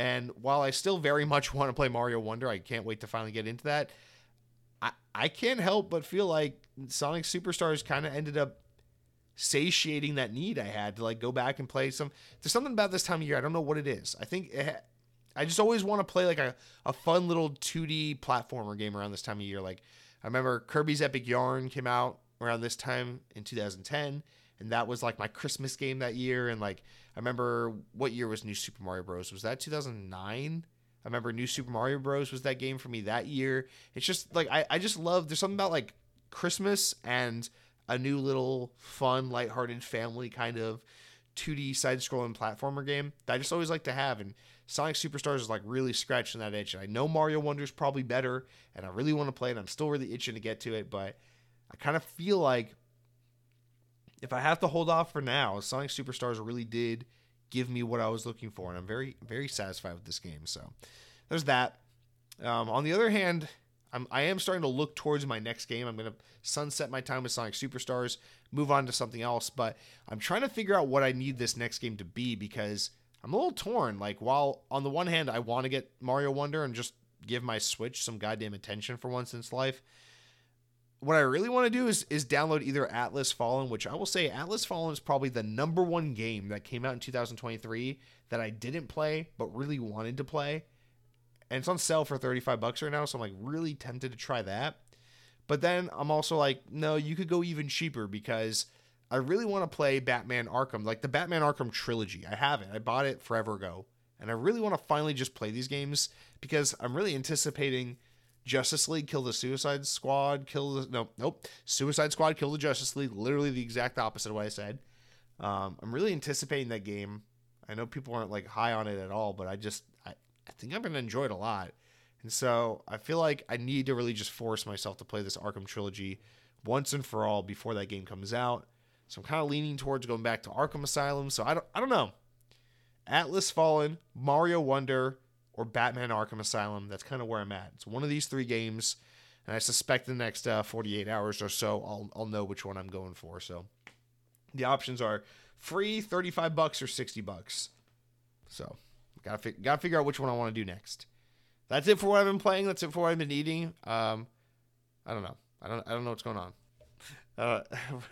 And while I still very much want to play Mario Wonder, I can't wait to finally get into that. I, I can't help but feel like Sonic Superstars kind of ended up satiating that need I had to like go back and play some. There's something about this time of year. I don't know what it is. I think it, I just always want to play like a, a fun little 2D platformer game around this time of year. Like I remember Kirby's Epic Yarn came out around this time in 2010 and that was like my Christmas game that year. And like I remember what year was New Super Mario Bros. Was that 2009? I remember New Super Mario Bros. was that game for me that year. It's just like I, I just love. There's something about like Christmas and a new little fun, lighthearted family kind of 2D side-scrolling platformer game that I just always like to have. And Sonic Superstars is like really scratching that itch. And I know Mario Wonder is probably better, and I really want to play it. I'm still really itching to get to it, but I kind of feel like if I have to hold off for now, Sonic Superstars really did give me what I was looking for, and I'm very very satisfied with this game. So there's that. Um, on the other hand, I'm, I am starting to look towards my next game. I'm going to sunset my time with Sonic Superstars, move on to something else, but I'm trying to figure out what I need this next game to be because I'm a little torn. Like, while on the one hand, I want to get Mario Wonder and just give my Switch some goddamn attention for once in its life, what I really want to do is is download either Atlas Fallen, which I will say Atlas Fallen is probably the number one game that came out in 2023 that I didn't play but really wanted to play. And it's on sale for 35 bucks right now, so I'm like really tempted to try that. But then I'm also like, no, you could go even cheaper because I really want to play Batman Arkham, like the Batman Arkham trilogy. I have it. I bought it forever ago. And I really want to finally just play these games because I'm really anticipating Justice League kill the Suicide Squad, kill the no, nope, Suicide Squad kill the Justice League. Literally the exact opposite of what I said. Um, I'm really anticipating that game. I know people aren't like high on it at all, but I just I, I think I'm gonna enjoy it a lot. And so I feel like I need to really just force myself to play this Arkham trilogy once and for all before that game comes out. So I'm kind of leaning towards going back to Arkham Asylum. So I don't I don't know. Atlas Fallen, Mario Wonder, or Batman Arkham Asylum. That's kind of where I'm at. It's one of these three games, and I suspect the next uh, 48 hours or so, I'll I'll know which one I'm going for. So the options are free, 35 bucks, or 60 bucks. So gotta fi- gotta figure out which one I want to do next. That's it for what I've been playing. That's it for what I've been eating. Um, I don't know. I don't I don't know what's going on. Uh,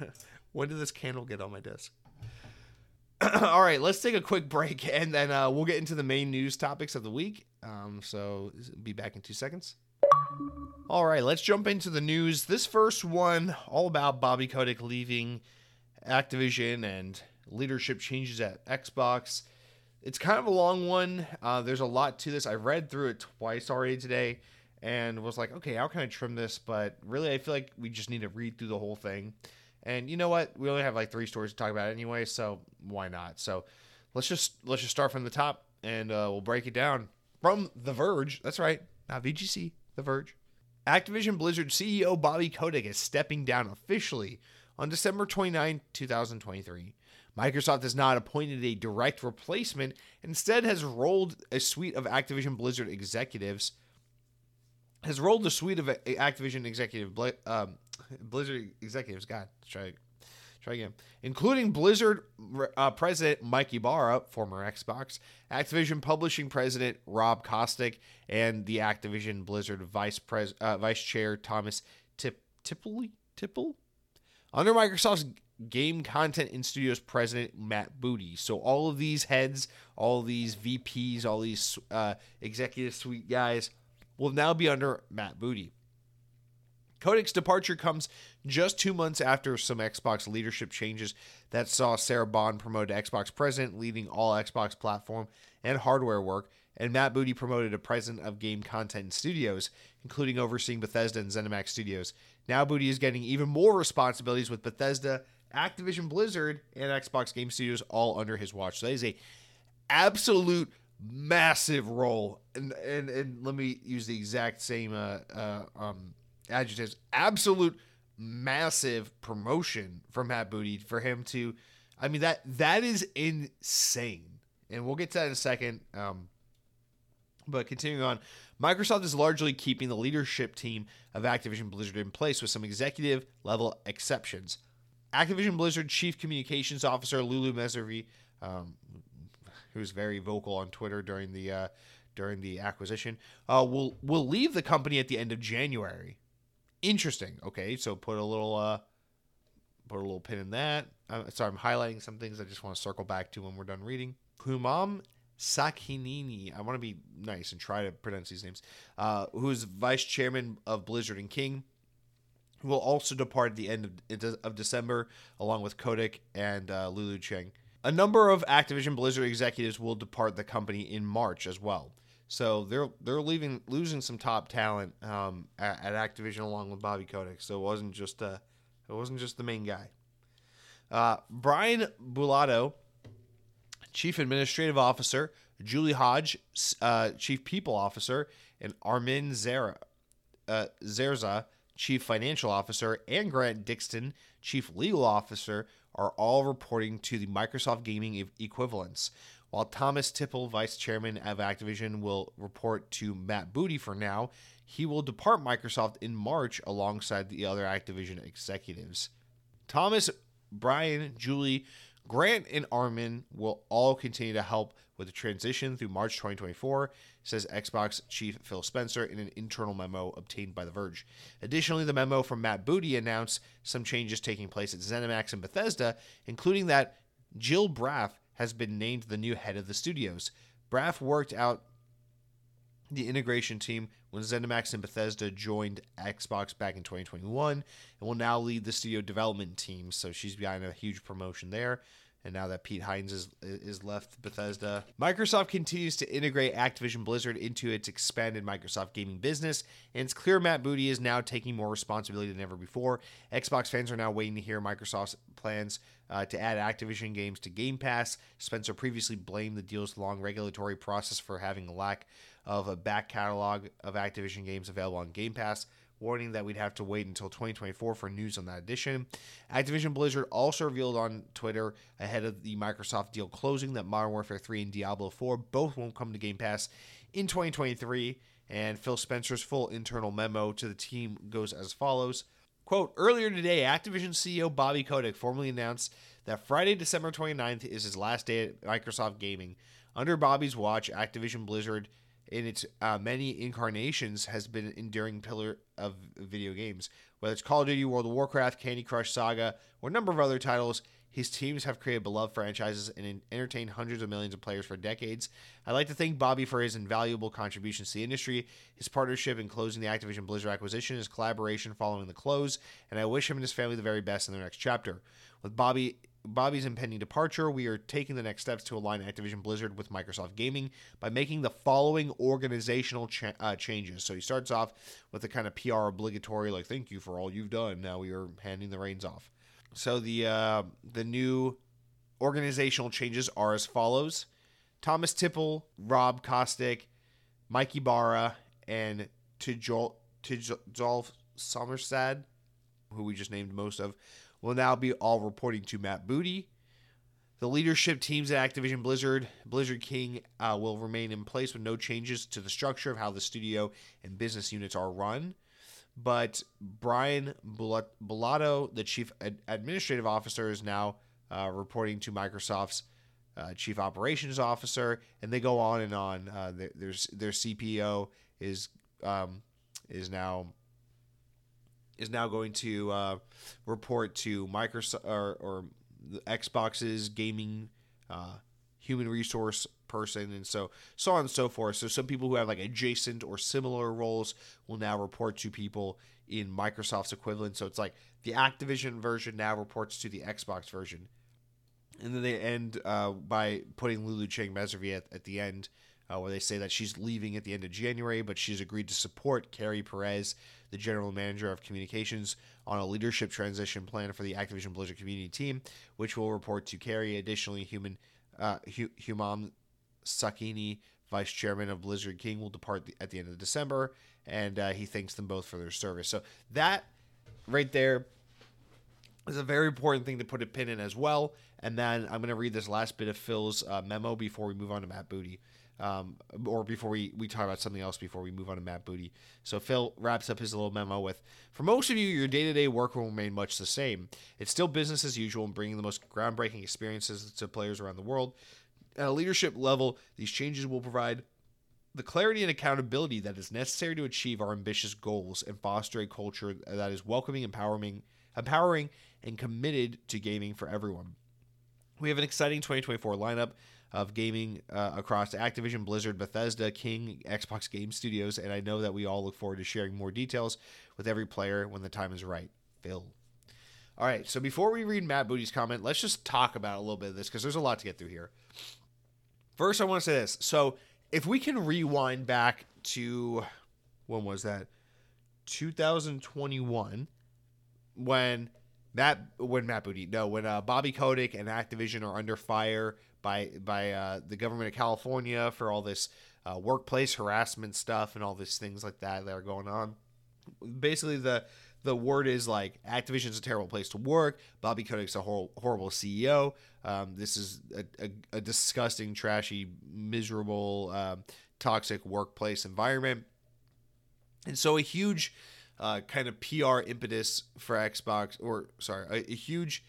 when did this candle get on my desk? all right, let's take a quick break and then uh, we'll get into the main news topics of the week. Um, so, be back in two seconds. All right, let's jump into the news. This first one, all about Bobby Kotick leaving Activision and leadership changes at Xbox. It's kind of a long one. Uh, there's a lot to this. I read through it twice already today and was like, okay, how can I trim this? But really, I feel like we just need to read through the whole thing. And you know what? We only have like three stories to talk about anyway, so why not? So let's just let's just start from the top and uh, we'll break it down from The Verge. That's right, not VGC. The Verge. Activision Blizzard CEO Bobby Kotick is stepping down officially on December 29, 2023. Microsoft has not appointed a direct replacement, instead has rolled a suite of Activision Blizzard executives has rolled a suite of Activision executive um, Blizzard executives. God, try try again, including Blizzard uh, president Mike Ybarra, former Xbox, Activision publishing president Rob Kostich, and the Activision Blizzard vice pres uh, vice chair Thomas Tip Tippl Tippl. Under Microsoft's game content and studios president Matt Booty. So all of these heads, all these VPs, all these uh, executive suite guys will now be under Matt Booty. Kotick's departure comes just two months after some Xbox leadership changes that saw Sarah Bond promoted to Xbox president, leading all Xbox platform and hardware work, and Matt Booty promoted to president of game content and studios, including overseeing Bethesda and ZeniMax Studios. Now Booty is getting even more responsibilities with Bethesda, Activision Blizzard, and Xbox Game Studios all under his watch. So that is a absolute massive role. And and, and let me use the exact same uh, uh, um, adjectives. Absolute massive promotion from Matt Booty for him to. I mean that that is insane, and we'll get to that in a second. Um, but continuing on, Microsoft is largely keeping the leadership team of Activision Blizzard in place with some executive level exceptions. Activision Blizzard Chief Communications Officer Lulu Meservey, um, who's very vocal on Twitter during the uh, during the acquisition, uh, will will leave the company at the end of January. Interesting. Okay, so put a little uh, put a little pin in that. Uh, sorry, I'm highlighting some things I just want to circle back to when we're done reading. Humam Sakhnini, I want to be nice and try to pronounce these names, uh, who is vice chairman of Blizzard and King, who will also depart at the end of, of December, along with Kotick and uh, Lulu Cheng. A number of Activision Blizzard executives will depart the company in March as well. So they're they're leaving losing some top talent um, at, at, Activision along with Bobby Kotick. So it wasn't just uh, it wasn't just the main guy. Uh, Brian Bulatao Chief Administrative Officer, Julie Hodge, uh, Chief People Officer, and Armin Zera, uh, Zerza, Chief Financial Officer, and Grant Dixton, Chief Legal Officer, are all reporting to the Microsoft Gaming equivalents. While Thomas Tippl, Vice Chairman of Activision, will report to Matt Booty for now, he will depart Microsoft in March alongside the other Activision executives. Thomas, Brian, Julie, Grant and Armin will all continue to help with the transition through March 2024, says Xbox chief Phil Spencer in an internal memo obtained by The Verge. Additionally, the memo from Matt Booty announced some changes taking place at ZeniMax and Bethesda, including that Jill Braff has been named the new head of the studios. Braff worked out the integration team when ZeniMax and Bethesda joined Xbox back in 2021 and will now lead the studio development team. So she's behind a huge promotion there. And now that Pete Hines is is left Bethesda, Microsoft continues to integrate Activision Blizzard into its expanded Microsoft gaming business, and it's clear Matt Booty is now taking more responsibility than ever before. Xbox fans are now waiting to hear Microsoft's plans uh, to add Activision games to Game Pass. Spencer previously blamed the deal's long regulatory process for having a lack of a back catalog of Activision games available on Game Pass, warning that we'd have to wait until 2024 for news on that addition. Activision Blizzard also revealed on Twitter ahead of the Microsoft deal closing that Modern Warfare 3 and Diablo 4 both won't come to Game Pass in 2023. And Phil Spencer's full internal memo to the team goes as follows. Quote, earlier today, Activision CEO Bobby Kotick formally announced that Friday, December 29th is his last day at Microsoft Gaming. Under Bobby's watch, Activision Blizzard in its uh, many incarnations has been an enduring pillar of video games. Whether it's Call of Duty, World of Warcraft, Candy Crush Saga, or a number of other titles, his teams have created beloved franchises and entertained hundreds of millions of players for decades. I'd like to thank Bobby for his invaluable contributions to the industry, his partnership in closing the Activision Blizzard acquisition, his collaboration following the close, and I wish him and his family the very best in their next chapter. With Bobby Bobby's impending departure, we are taking the next steps to align Activision Blizzard with Microsoft Gaming by making the following organizational cha- uh, changes. So he starts off with the kind of PR obligatory, like "Thank you for all you've done." Now we are handing the reins off. So the uh, the new organizational changes are as follows: Thomas Tippl, Rob Kostich, Mike Ybarra, and Tijol Tjodolf Somerset, who we just named most of will now be all reporting to Matt Booty. The leadership teams at Activision Blizzard, Blizzard King, uh, will remain in place with no changes to the structure of how the studio and business units are run. But Brian Bulatao, the chief ad- administrative officer, is now uh, reporting to Microsoft's uh, chief operations officer, and they go on and on. Uh, their, their, their CPO is um, is now is now going to uh, report to Microsoft or, or Xbox's gaming uh, human resource person, and so so on and so forth. So some people who have like adjacent or similar roles will now report to people in Microsoft's equivalent. So it's like the Activision version now reports to the Xbox version, and then they end uh, by putting Lulu Cheng Meservey at, at the end uh, where they say that she's leaving at the end of January, but she's agreed to support Kari Perez, the general manager of communications, on a leadership transition plan for the Activision Blizzard community team, which will report to Kari. Additionally, human uh, Humam Sakhnini, vice chairman of Blizzard King, will depart at the end of December, and uh, he thanks them both for their service. So that right there is a very important thing to put a pin in as well. And then I'm going to read this last bit of Phil's uh, memo before we move on to Matt Booty. Um, or before we, we talk about something else before we move on to Matt Booty. So Phil wraps up his little memo with For most of you, your day to day work will remain much the same. It's still business as usual and bringing the most groundbreaking experiences to players around the world. At a leadership level, these changes will provide the clarity and accountability that is necessary to achieve our ambitious goals and foster a culture that is welcoming, empowering, empowering, and committed to gaming for everyone. We have an exciting 2024 lineup of gaming uh, across Activision, Blizzard, Bethesda, King, Xbox Game Studios, and I know that we all look forward to sharing more details with every player when the time is right. Phil. All right, so before we read Matt Booty's comment, let's just talk about a little bit of this because there's a lot to get through here. First, I want to say this. So, if we can rewind back to when was that? 2021 when that when Matt Booty no when uh, Bobby Kotick and Activision are under fire by by uh, the government of California for all this uh, workplace harassment stuff and all these things like that that are going on. Basically, the the word is like Activision's a terrible place to work. Bobby Kotick's a hor- horrible CEO. Um, this is a, a, a, disgusting, trashy, miserable, um, toxic workplace environment. And so a huge uh, kind of PR impetus for Xbox, or sorry, a, a huge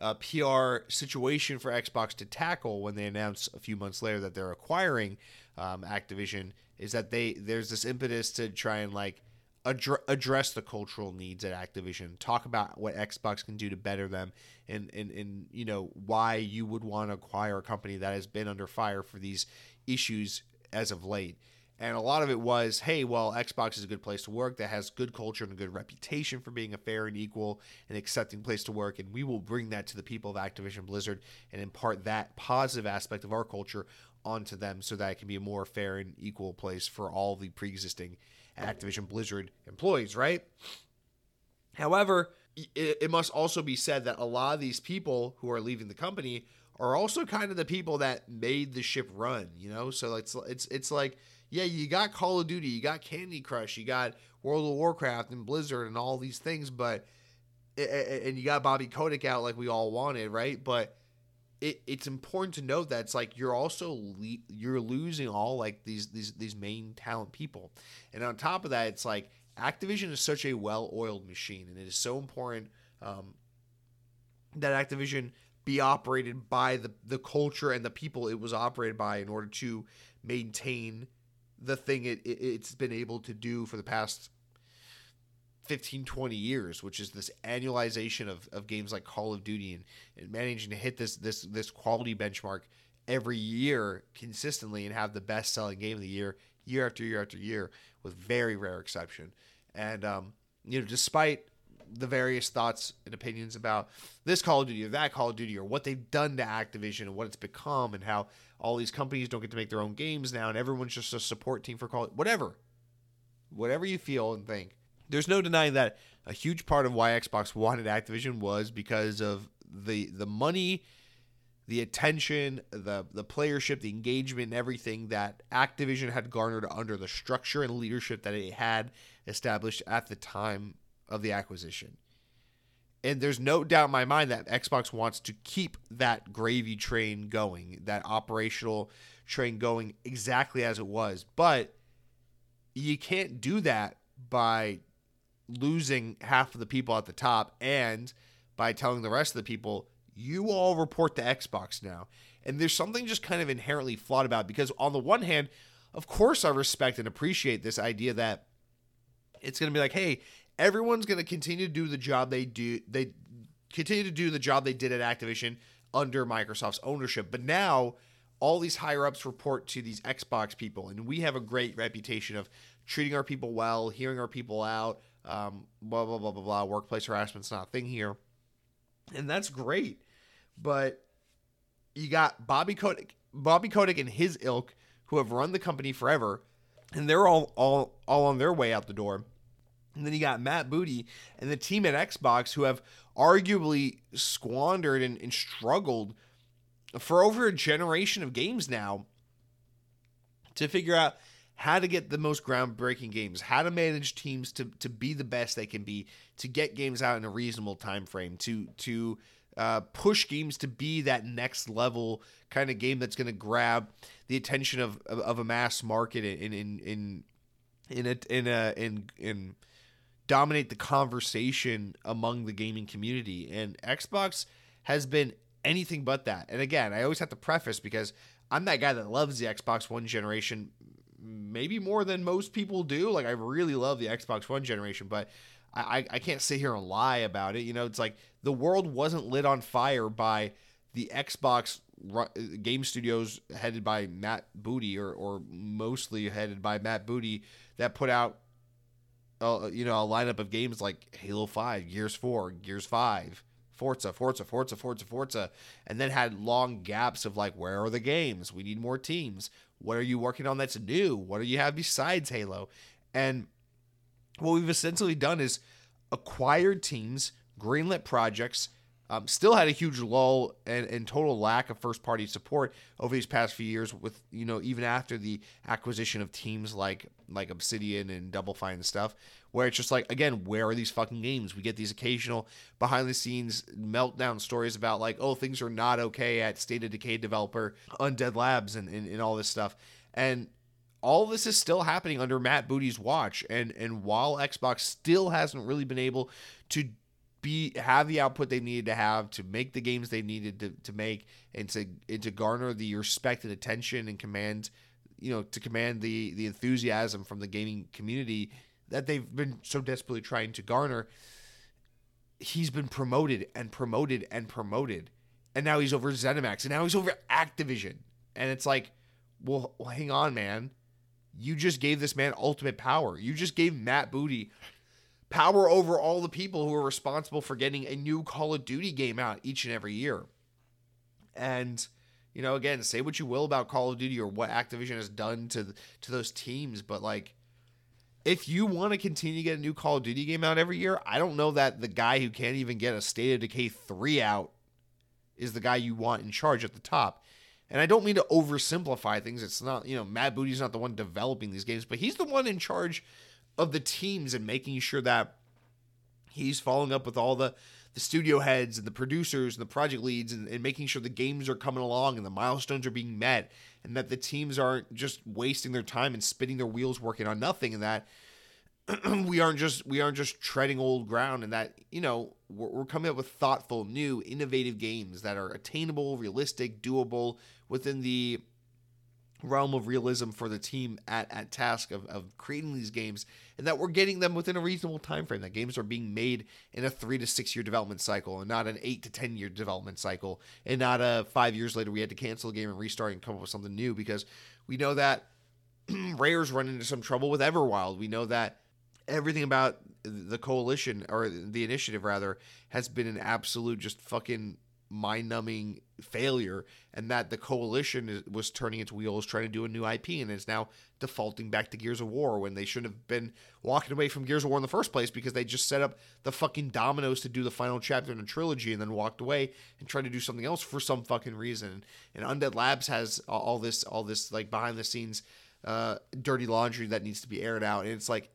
uh, PR situation for Xbox to tackle when they announce a few months later that they're acquiring um, Activision is that they there's this impetus to try and like address, the cultural needs at Activision, talk about what Xbox can do to better them, and and and you know why you would want to acquire a company that has been under fire for these issues as of late. And a lot of it was, hey, well, Xbox is a good place to work that has good culture and a good reputation for being a fair and equal and accepting place to work. And we will bring that to the people of Activision Blizzard and impart that positive aspect of our culture onto them so that it can be a more fair and equal place for all the pre existing Activision Blizzard employees, right? However, it, it must also be said that a lot of these people who are leaving the company are also kind of the people that made the ship run, you know? So it's it's it's like yeah, you got Call of Duty, you got Candy Crush, you got World of Warcraft and Blizzard and all these things, but and you got Bobby Kotick out like we all wanted, right? But it, it's important to note that it's like you're also le- you're losing all like these these these main talent people, and on top of that, it's like Activision is such a well-oiled machine, and it is so important um, that Activision be operated by the the culture and the people it was operated by in order to maintain the thing it, it it's been able to do for the past 15 20 years which is this annualization of, of games like call of duty and, and managing to hit this this this quality benchmark every year consistently and have the best selling game of the year year after year after year with very rare exception and um, you know despite the various thoughts and opinions about this Call of Duty or that Call of Duty or what they've done to Activision and what it's become and how all these companies don't get to make their own games now and everyone's just a support team for Call whatever. Whatever you feel and think. There's no denying that a huge part of why Xbox wanted Activision was because of the the money, the attention, the the playership, the engagement, and everything that Activision had garnered under the structure and leadership that it had established at the time of the acquisition. And there's no doubt in my mind that Xbox wants to keep that gravy train going, that operational train going exactly as it was. But you can't do that by losing half of the people at the top and by telling the rest of the people, you all report to Xbox now. And there's something just kind of inherently flawed about because, on the one hand, of course, I respect and appreciate this idea that it's going to be like, hey, everyone's going to continue to do the job they do. They continue to do the job they did at Activision under Microsoft's ownership. But now all these higher ups report to these Xbox people, and we have a great reputation of treating our people well, hearing our people out. Um, blah blah blah blah blah. Workplace harassment's not a thing here, and that's great. But you got Bobby Kotick, Bobby Kotick and his ilk who have run the company forever, and they're all all all on their way out the door. And then you got Matt Booty and the team at Xbox who have arguably squandered and, and struggled for over a generation of games now to figure out how to get the most groundbreaking games, how to manage teams to to be the best they can be, to get games out in a reasonable time frame, to to uh, push games to be that next level kind of game that's going to grab the attention of, of, of a mass market in in in in in a in in dominate the conversation among the gaming community and Xbox has been anything but that. And again, I always have to preface because I'm that guy that loves the Xbox One generation maybe more than most people do. Like I really love the Xbox One generation, but I, I can't sit here and lie about it. You know, it's like the world wasn't lit on fire by the Xbox game studios headed by Matt Booty or, or mostly headed by Matt Booty that put out uh, you know a lineup of games like Halo 5, Gears 4, Gears 5, Forza, Forza, Forza, Forza, Forza, and then had long gaps of like, where are the games? We need more teams. What are you working on that's new? What do you have besides Halo? And what we've essentially done is acquired teams, greenlit projects, um, still had a huge lull and, and total lack of first party support over these past few years with you know even after the acquisition of teams like like Obsidian and Double Fine and stuff where it's just like again where are these fucking games? We get these occasional behind the scenes meltdown stories about like oh things are not okay at State of Decay developer Undead Labs and, and, and all this stuff. And all this is still happening under Matt Booty's watch. And and while Xbox still hasn't really been able to be have the output they needed to have to make the games they needed to, to make and to and to garner the respect and attention and command you know to command the the enthusiasm from the gaming community that they've been so desperately trying to garner he's been promoted and promoted and promoted. And now he's over ZeniMax and now he's over Activision. And it's like well, well hang on man. You just gave this man ultimate power. You just gave Matt Booty power over all the people who are responsible for getting a new Call of Duty game out each and every year. And you know, again, say what you will about Call of Duty or what Activision has done to to those teams, but like if you want to continue to get a new Call of Duty game out every year, I don't know that the guy who can't even get a State of Decay 3 out is the guy you want in charge at the top. And I don't mean to oversimplify things. It's not, you know, Matt Booty's not the one developing these games, but he's the one in charge of the teams and making sure that he's following up with all the the studio heads and the producers and the project leads and, and, making sure the games are coming along and the milestones are being met and that the teams aren't just wasting their time and spinning their wheels working on nothing and that we aren't just we aren't just treading old ground and that you know we're, we're coming up with thoughtful new innovative games that are attainable realistic doable within the realm of realism for the team at, at task of, of creating these games and that we're getting them within a reasonable time frame that games are being made in a three to six year development cycle and not an eight to ten year development cycle and not a five years later we had to cancel a game and restart and come up with something new because we know that rare's run into some trouble with everwild. We know that everything about the coalition or the initiative rather has been an absolute just fucking mind-numbing failure and that the coalition is, was turning its wheels trying to do a new IP and is now defaulting back to Gears of War when they shouldn't have been walking away from Gears of War in the first place because they just set up the fucking dominoes to do the final chapter in a trilogy and then walked away and tried to do something else for some fucking reason. And Undead Labs has all this all this like behind the scenes uh, dirty laundry that needs to be aired out. And it's like,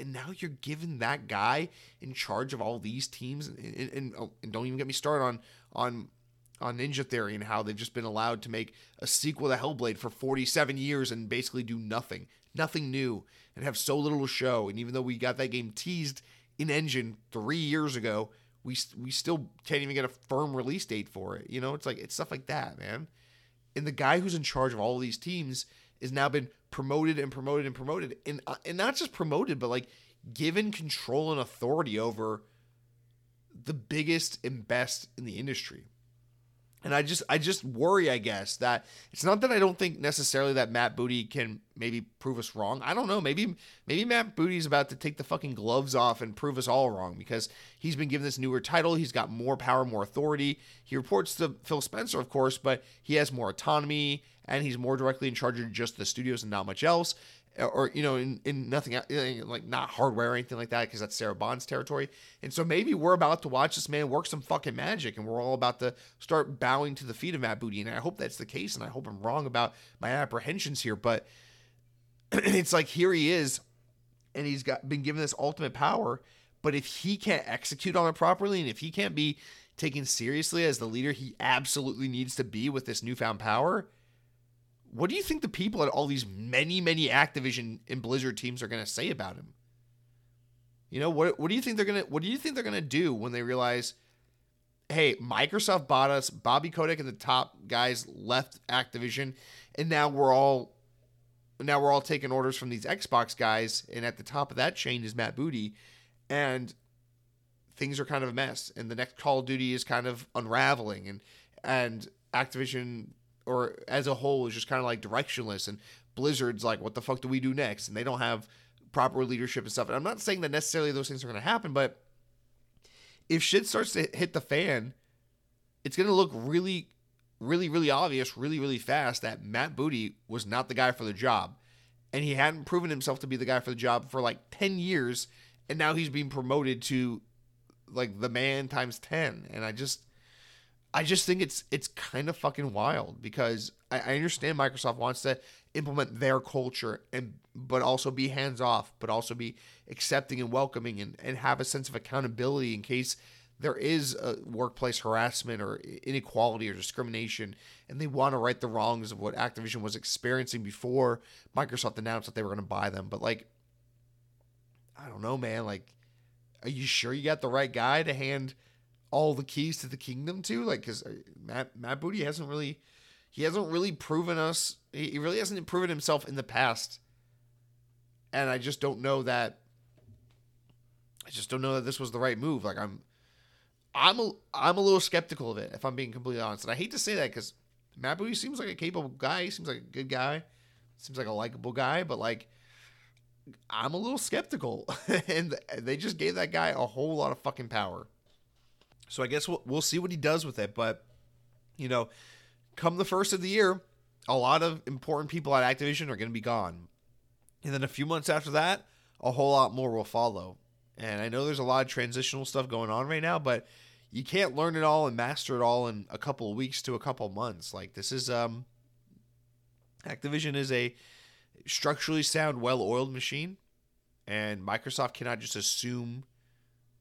and now you're giving that guy in charge of all these teams, and, and, and, oh, and don't even get me started on on on Ninja Theory and how they've just been allowed to make a sequel to Hellblade for 47 years and basically do nothing, nothing new, and have so little to show. And even though we got that game teased in Engine three years ago, we we still can't even get a firm release date for it. You know, it's like it's stuff like that, man. And the guy who's in charge of all of these teams has now been promoted and promoted and promoted, and uh, and not just promoted, but like given control and authority over the biggest and best in the industry. And I just I just worry, I guess, that it's not that I don't think necessarily that Matt Booty can maybe prove us wrong. I don't know. Maybe maybe Matt Booty's about to take the fucking gloves off and prove us all wrong because he's been given this newer title. He's got more power, more authority. He reports to Phil Spencer, of course, but he has more autonomy and he's more directly in charge of just the studios and not much else or you know in, in nothing eh, like not hardware or anything like that because that's sarah bond's territory. And so maybe we're about to watch this man work some fucking magic and we're all about to start bowing to the feet of matt booty. And i hope that's the case and i hope i'm wrong about my apprehensions here but it's like here he is and he's got been given this ultimate power but if he can't execute on it properly and if he can't be taken seriously as the leader he absolutely needs to be with this newfound power what do you think the people at all these many, many Activision and Blizzard teams are going to say about him? You know, what what do you think they're to what do you think they're to do when they realize hey, Microsoft bought us, Bobby Kotick and the top guys left Activision, and now we're all now we're all taking orders from these Xbox guys, and at the top of that chain is Matt Booty, and things are kind of a mess, and the next Call of Duty is kind of unraveling, and and Activision or as a whole is just kind of like directionless and Blizzard's like what the fuck do we do next and they don't have proper leadership and stuff. And I'm not saying that necessarily those things are going to happen, but if shit starts to hit the fan, it's going to look really really really obvious really really fast that Matt Booty was not the guy for the job. And he hadn't proven himself to be the guy for the job for like 10 years and now he's being promoted to like the man times 10 and I just I just think it's it's kind of fucking wild because I, I understand Microsoft wants to implement their culture and but also be hands off, but also be accepting and welcoming and, and have a sense of accountability in case there is workplace harassment or inequality or discrimination and they want to right the wrongs of what Activision was experiencing before Microsoft announced that they were going to buy them. But like I don't know, man, like are you sure you got the right guy to hand all the keys to the kingdom to? Like, because uh, Matt Matt Booty hasn't really he hasn't really proven us. He really hasn't proven himself in the past, and I just don't know that. I just don't know that this was the right move. Like I'm, I'm a I'm a little skeptical of it if I'm being completely honest. And I hate to say that because Matt Booty seems like a capable guy. He seems like a good guy. Seems like a likable guy, but like. I'm a little skeptical, and they just gave that guy a whole lot of fucking power. So I guess we'll, we'll see what he does with it. But, you know, come the first of the year, a lot of important people at Activision are going to be gone. And then a few months after that, a whole lot more will follow. And I know there's a lot of transitional stuff going on right now, but you can't learn it all and master it all in a couple of weeks to a couple of months. Like this is um Activision is a structurally sound, well-oiled machine, and Microsoft cannot just assume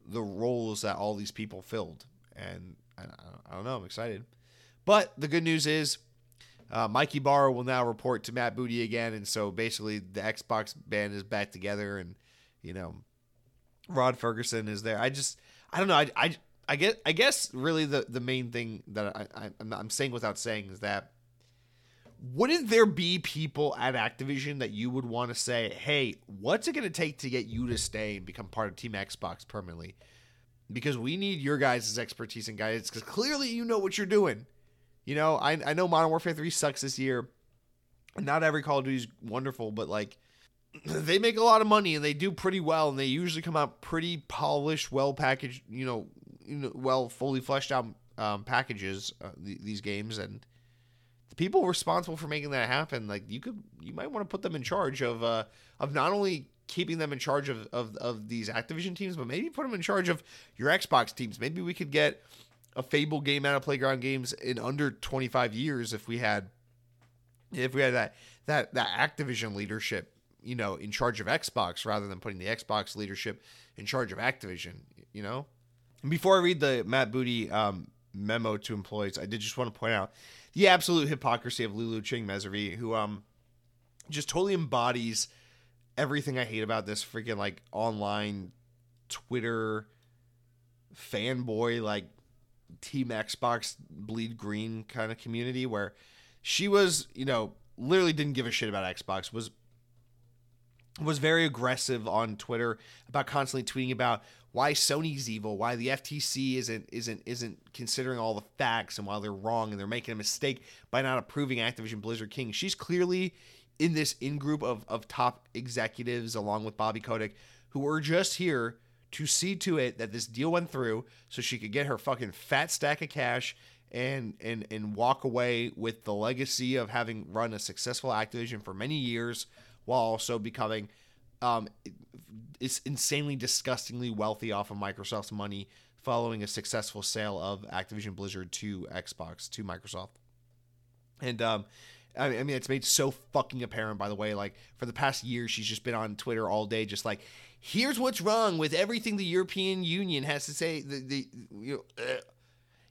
the roles that all these people filled. And I, I don't know, I'm excited. But the good news is uh, Mike Ybarra will now report to Matt Booty again. And so basically the Xbox band is back together and, you know, Rod Fergusson is there. I just, I don't know. I, I, I get, I guess really the, the main thing that I, I, I'm saying without saying is that wouldn't there be people at Activision that you would want to say, hey, what's it going to take to get you to stay and become part of Team Xbox permanently? Because we need your guys' expertise and guidance because clearly you know what you're doing. You know, I, I know Modern Warfare 3 sucks this year. Not every Call of Duty is wonderful, but like they make a lot of money and they do pretty well and they usually come out pretty polished, well packaged, you know, you know well fully fleshed out um, packages uh, th- these games and the people responsible for making that happen, like you could, you might want to put them in charge of, uh, of not only keeping them in charge of, of, of these Activision teams, but maybe put them in charge of your Xbox teams. Maybe we could get a Fable game out of Playground Games in under 25 years if we had, if we had that, that, that Activision leadership, you know, in charge of Xbox rather than putting the Xbox leadership in charge of Activision, you know? And before I read the Matt Booty um, memo to employees, I did just want to point out the absolute hypocrisy of Lulu Cheng Meservey, who um just totally embodies everything I hate about this freaking like online Twitter fanboy like Team Xbox bleed green kind of community where she was, you know, literally didn't give a shit about Xbox, was was very aggressive on Twitter about constantly tweeting about why Sony's evil, why the FTC isn't isn't isn't considering all the facts and why they're wrong and they're making a mistake by not approving Activision Blizzard King. She's clearly in this in group of of top executives along with Bobby Kotick who are just here to see to it that this deal went through so she could get her fucking fat stack of cash and and and walk away with the legacy of having run a successful Activision for many years while also becoming um, it's insanely disgustingly wealthy off of Microsoft's money following a successful sale of Activision Blizzard to Xbox to Microsoft. And um, I mean, it's made so fucking apparent, by the way. Like for the past year, she's just been on Twitter all day, just like, here's what's wrong with everything the European Union has to say. The the you know, uh,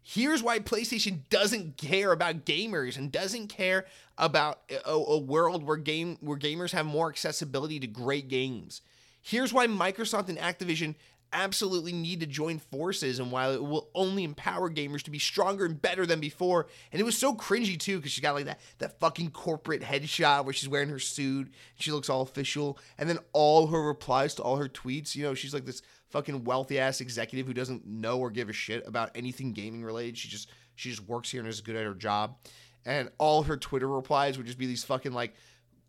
here's why PlayStation doesn't care about gamers and doesn't care about a, a world where game where gamers have more accessibility to great games. Here's why Microsoft and Activision absolutely need to join forces and while it will only empower gamers to be stronger and better than before. And it was so cringy too because she got like that that fucking corporate headshot where she's wearing her suit. She looks all official. And then all her replies to all her tweets you know she's like this fucking wealthy ass executive who doesn't know or give a shit about anything gaming related. She just she just works here and is good at her job. And all her twitter replies would just be these fucking like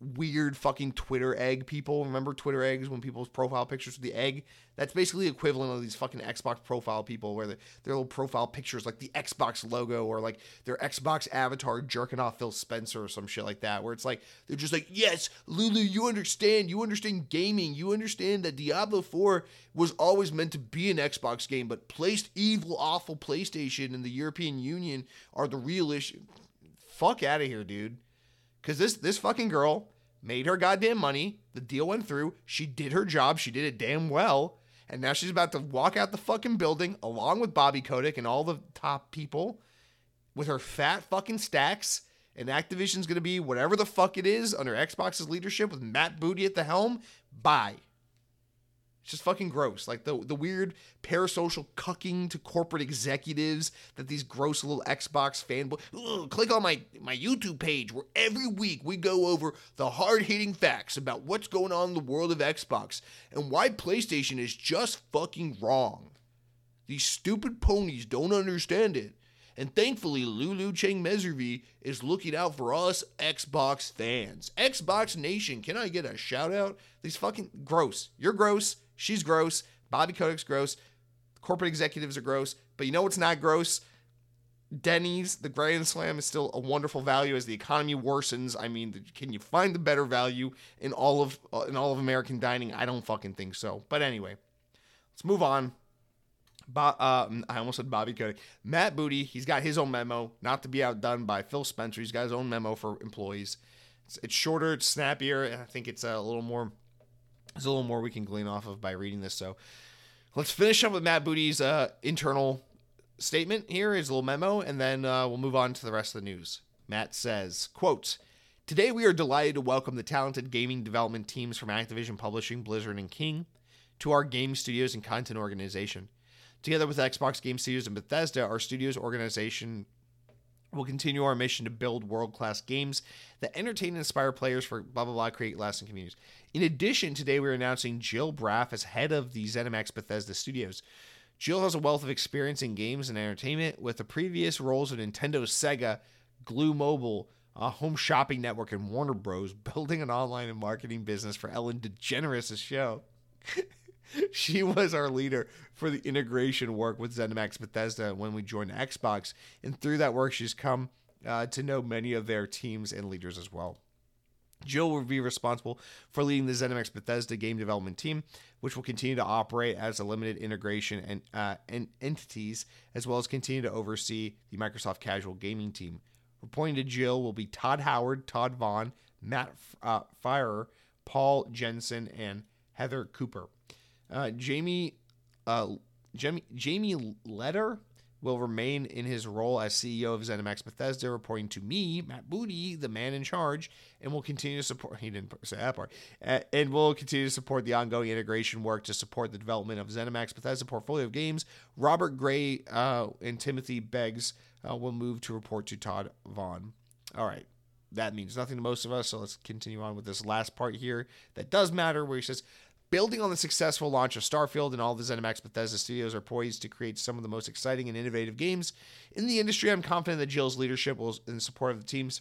weird fucking Twitter egg people. Remember Twitter eggs when people's profile pictures with the egg? That's basically equivalent of these fucking Xbox profile people where the, their little profile pictures like the Xbox logo or like their Xbox avatar jerking off Phil Spencer or some shit like that. Where it's like they're just like, yes, Lulu, you understand, you understand gaming, you understand that Diablo 4 was always meant to be an Xbox game, but placed evil, awful PlayStation and the European Union are the real issue. Fuck out of here, dude. Cause this this fucking girl made her goddamn money. The deal went through. She did her job. She did it damn well. And now she's about to walk out the fucking building along with Bobby Kotick and all the top people with her fat fucking stacks. And Activision's going to be whatever the fuck it is under Xbox's leadership with Matt Booty at the helm. Bye. It's just fucking gross. Like the the weird parasocial cucking to corporate executives that these gross little Xbox fanboy. click on my my YouTube page where every week we go over the hard hitting facts about what's going on in the world of Xbox and why PlayStation is just fucking wrong. These stupid ponies don't understand it. And thankfully, Lulu Cheng Meservey is looking out for us Xbox fans. Xbox Nation, can I get a shout out? These fucking gross. You're gross. She's gross. Bobby Kotick's gross. Corporate executives are gross. But you know what's not gross? Denny's, the Grand Slam is still a wonderful value as the economy worsens. I mean, can you find the better value in all of uh, in all of American dining? I don't fucking think so. But anyway, let's move on. Bo- uh, I almost said Bobby Kotick. Matt Booty, he's got his own memo, not to be outdone by Phil Spencer. He's got his own memo for employees. It's, it's shorter, it's snappier, and I think it's a little more there's a little more we can glean off of by reading this. So let's finish up with Matt Booty's uh, internal statement here, his little memo, and then uh, we'll move on to the rest of the news. Matt says, quote, Today we are delighted to welcome the talented gaming development teams from Activision Publishing, Blizzard, and King to our game studios and content organization. Together with Xbox Game Studios and Bethesda, our studios organization will continue our mission to build world class games that entertain and inspire players for blah blah blah create lasting communities. In addition, today we're announcing Jill Braff as head of the ZeniMax Bethesda Studios. Jill has a wealth of experience in games and entertainment with the previous roles at Nintendo, Sega, Glu Mobile, a home shopping network, and Warner Bros. Building an online and marketing business for Ellen DeGeneres' show. she was our leader for the integration work with ZeniMax Bethesda when we joined Xbox. And through that work, she's come uh, to know many of their teams and leaders as well. Jill will be responsible for leading the ZeniMax Bethesda game development team, which will continue to operate as a limited integration and, uh, and entities, as well as continue to oversee the Microsoft Casual Gaming team. Reporting to Jill will be Todd Howard, Todd Vaughn, Matt uh, Firor, Paul Jensen, and Heather Cooper. Uh, Jamie, uh, Jamie, Jamie Leder will remain in his role as CEO of ZeniMax Bethesda, reporting to me, Matt Booty, the man in charge, and will continue to support. He didn't say that part, uh, and will continue to support the ongoing integration work to support the development of ZeniMax Bethesda portfolio of games. Robert Gray uh, and Timothy Beggs uh, will move to report to Todd Vaughn. All right. That means nothing to most of us, so let's continue on with this last part here that does matter, where he says, Building on the successful launch of Starfield and all the ZeniMax Bethesda studios are poised to create some of the most exciting and innovative games in the industry. I'm confident that Jill's leadership will, in support of the teams,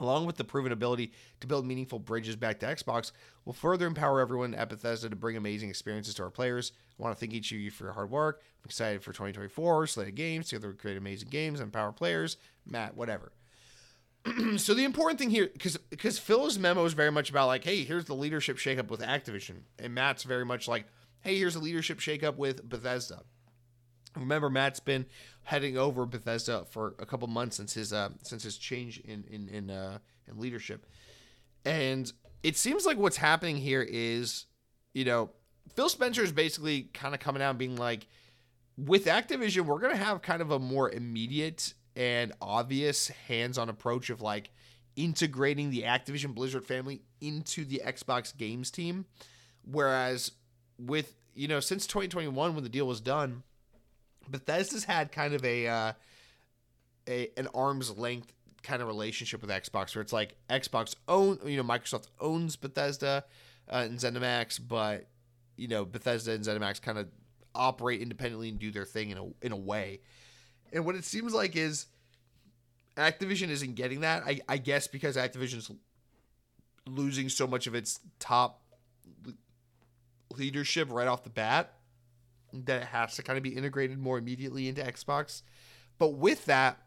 along with the proven ability to build meaningful bridges back to Xbox, will further empower everyone at Bethesda to bring amazing experiences to our players. I want to thank each of you for your hard work. I'm excited for 2024, slated games, together we create amazing games, empower players. Matt, whatever. so the important thing here, because because Phil's memo is very much about like, hey, here's the leadership shakeup with Activision, and Matt's very much like, hey, here's a leadership shakeup with Bethesda. Remember, Matt's been heading over Bethesda for a couple months since his uh, since his change in in in, uh, in leadership, and it seems like what's happening here is, you know, Phil Spencer is basically kind of coming out and being like, with Activision, we're gonna have kind of a more immediate and obvious hands-on approach of like integrating the Activision Blizzard family into the Xbox games team, whereas with you know since 2021 when the deal was done Bethesda's had kind of a uh, a an arm's length kind of relationship with Xbox, where it's like Xbox own, you know, Microsoft owns Bethesda uh, and ZeniMax, but you know, Bethesda and ZeniMax kind of operate independently and do their thing in a in a way. And what it seems like is Activision isn't getting that. I, I guess because Activision's losing so much of its top leadership right off the bat that it has to kind of be integrated more immediately into Xbox. But with that,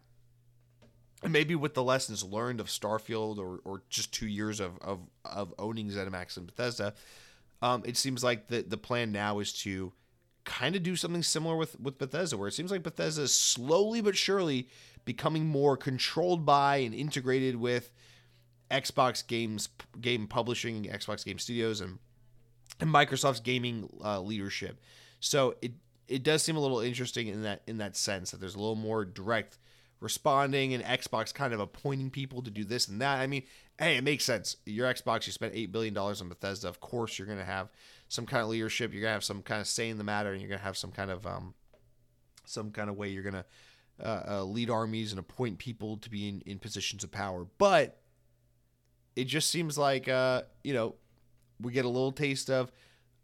and maybe with the lessons learned of Starfield or, or just two years of, of, of owning ZeniMax and Bethesda, um, it seems like the, the plan now is to kind of do something similar with, with Bethesda, where it seems like Bethesda is slowly but surely becoming more controlled by and integrated with Xbox games, game publishing, Xbox Game Studios, and, and Microsoft's gaming uh, leadership. So it it does seem a little interesting in that in that sense that there's a little more direct responding and Xbox kind of appointing people to do this and that. I mean, hey, it makes sense. Your Xbox, you spent eight billion dollars on Bethesda. Of course, you're going to have some kind of leadership. You're to have some kind of say in the matter, and you're to have some kind of um, some kind of way you're to uh, uh, lead armies and appoint people to be in, in positions of power. But it just seems like uh, you know we get a little taste of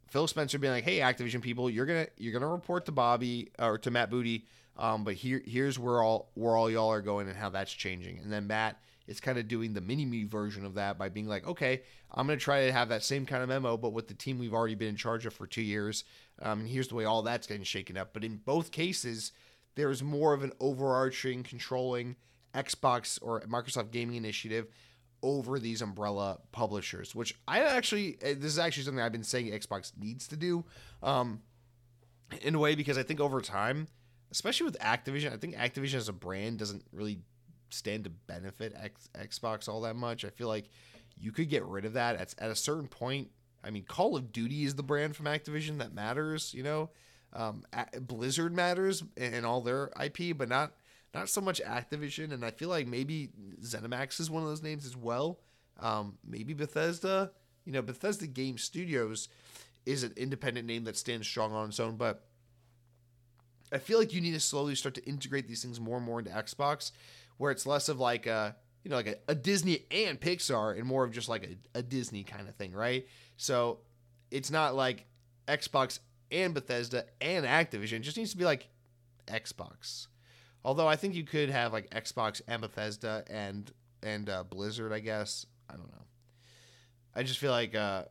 Phil Spencer being like, "Hey, Activision people, you're gonna you're gonna report to Bobby or to Matt Booty, um, but here here's where all where all y'all are going and how that's changing." And then Matt is kind of doing the mini me version of that by being like, "Okay, I'm gonna try to have that same kind of memo, but with the team we've already been in charge of for two years, um, and here's the way all that's getting shaken up." But in both cases, there's more of an overarching, controlling Xbox or Microsoft gaming initiative over these umbrella publishers, which I actually eh, this is actually something I've been saying Xbox needs to do, um, in a way because I think over time, especially with Activision, I think Activision as a brand doesn't really stand to benefit X, Xbox all that much. I feel like you could get rid of that at, at a certain point. I mean, Call of Duty is the brand from Activision that matters, you know. Um, Blizzard matters and all their IP, but not not so much Activision, and I feel like maybe ZeniMax is one of those names as well. Um, maybe Bethesda. You know, Bethesda Game Studios is an independent name that stands strong on its own, but I feel like you need to slowly start to integrate these things more and more into Xbox, where it's less of like a you know like a, a Disney and Pixar, and more of just like a, a Disney kind of thing, right? So it's not like Xbox and Bethesda and Activision. It just needs to be like Xbox. Although I think you could have like Xbox and Bethesda and and uh, Blizzard, I guess. I don't know. I just feel like uh,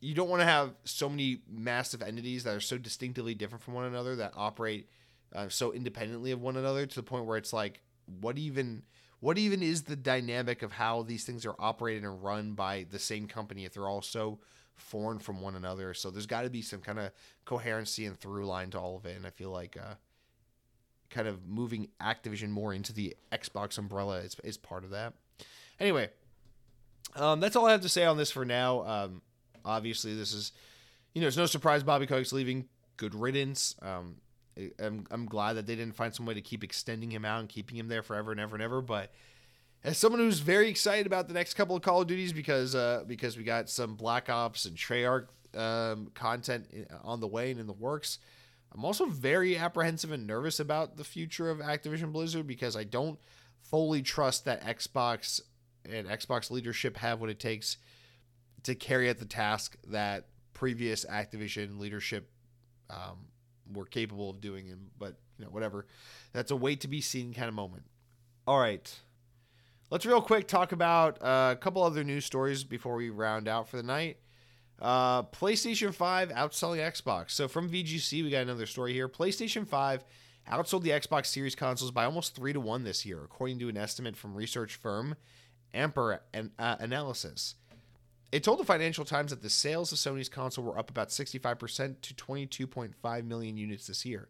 you don't want to have so many massive entities that are so distinctively different from one another that operate uh, so independently of one another to the point where it's like, what even what even is the dynamic of how these things are operated and run by the same company if they're all so foreign from one another? So there's got to be some kind of coherency and through line to all of it, and I feel like. Uh, kind of moving Activision more into the Xbox umbrella is, is part of that. Anyway, um, that's all I have to say on this for now. Um, obviously, this is, you know, it's no surprise Bobby Kotick's leaving. Good riddance. Um, I'm, I'm glad that they didn't find some way to keep extending him out and keeping him there forever and ever and ever. But as someone who's very excited about the next couple of Call of Duties because uh, because we got some Black Ops and Treyarch um, content on the way and in the works. I'm also very apprehensive and nervous about the future of Activision Blizzard because I don't fully trust that Xbox and Xbox leadership have what it takes to carry out the task that previous Activision leadership um, were capable of doing. And but you know whatever, that's a wait to be seen kind of moment. All right, Let's real quick talk about uh, a couple other news stories before we round out for the night. Uh, PlayStation 5 outselling Xbox. So from VGC, we got another story here. PlayStation 5 outsold the Xbox Series consoles by almost three to one this year, according to an estimate from research firm Ampere uh, Analysis. It told the Financial Times that the sales of Sony's console were up about 65% to 22.5 million units this year.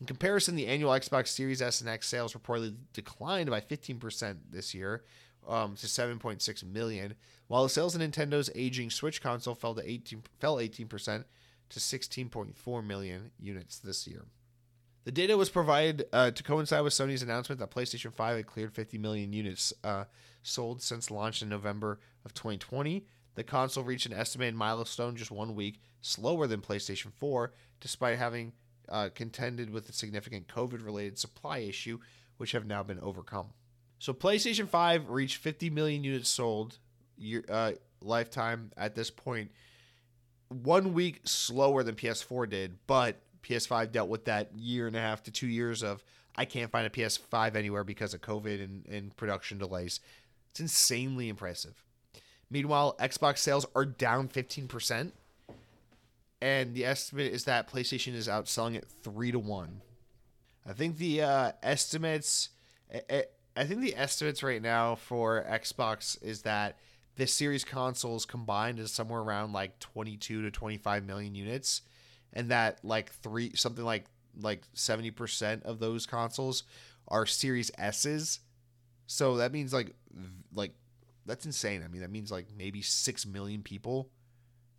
In comparison, the annual Xbox Series S and X sales reportedly declined by 15% this year um, to 7.6 million, while the sales of Nintendo's aging Switch console fell to 18 fell 18% to 16.4 million units this year. The data was provided uh, to coincide with Sony's announcement that PlayStation 5 had cleared 50 million units uh, sold since launch in November of 2020. The console reached an estimated milestone just one week slower than PlayStation 4, despite having uh, contended with a significant COVID related supply issue, which have now been overcome. So, PlayStation 5 reached 50 million units sold year, uh, lifetime at this point, one week slower than PS4 did, but PS5 dealt with that year and a half to two years of I can't find a PS5 anywhere because of COVID and, and production delays. It's insanely impressive. Meanwhile, Xbox sales are down 15% and the estimate is that PlayStation is outselling it three to one. I think the uh, estimates, I think the estimates right now for Xbox is that the series consoles combined is somewhere around like 22 to 25 million units, and that like three something like like 70 percent of those consoles are Series S's. So that means like like that's insane. I mean that means like maybe six million people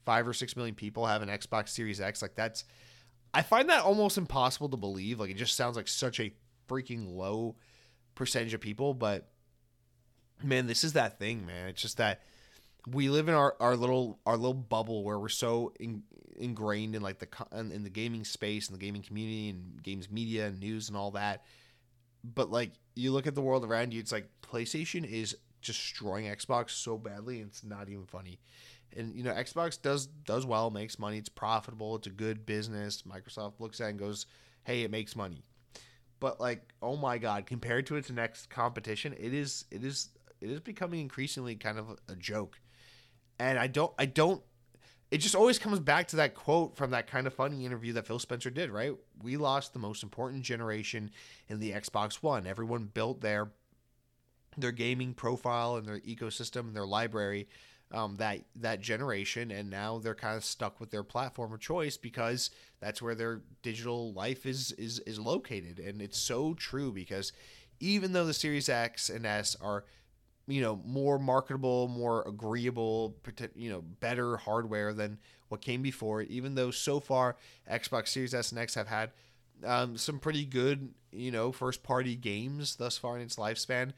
five or six million people have an Xbox Series X. Like that's, I find that almost impossible to believe. Like it just sounds like such a freaking low percentage of people. But man, this is that thing, man. It's just that we live in our, our little our little bubble where we're so in, ingrained in like the in the gaming space and the gaming community and games media and news and all that. But like you look at the world around you, it's like PlayStation is destroying Xbox so badly, and it's not even funny and you know Xbox does does well, makes money, it's profitable, it's a good business. Microsoft looks at it and goes, "Hey, it makes money." But like, oh my god, compared to its next competition, it is it is it is becoming increasingly kind of a joke. And I don't I don't it just always comes back to that quote from that kind of funny interview that Phil Spencer did, right? We lost the most important generation in the Xbox One. Everyone built their their gaming profile and their ecosystem and their library um, that that generation, and now they're kind of stuck with their platform of choice because that's where their digital life is is is located, and it's so true because even though the Series X and S are you know more marketable, more agreeable, you know better hardware than what came before even though so far Xbox Series S and X have had um, some pretty good you know first party games thus far in its lifespan.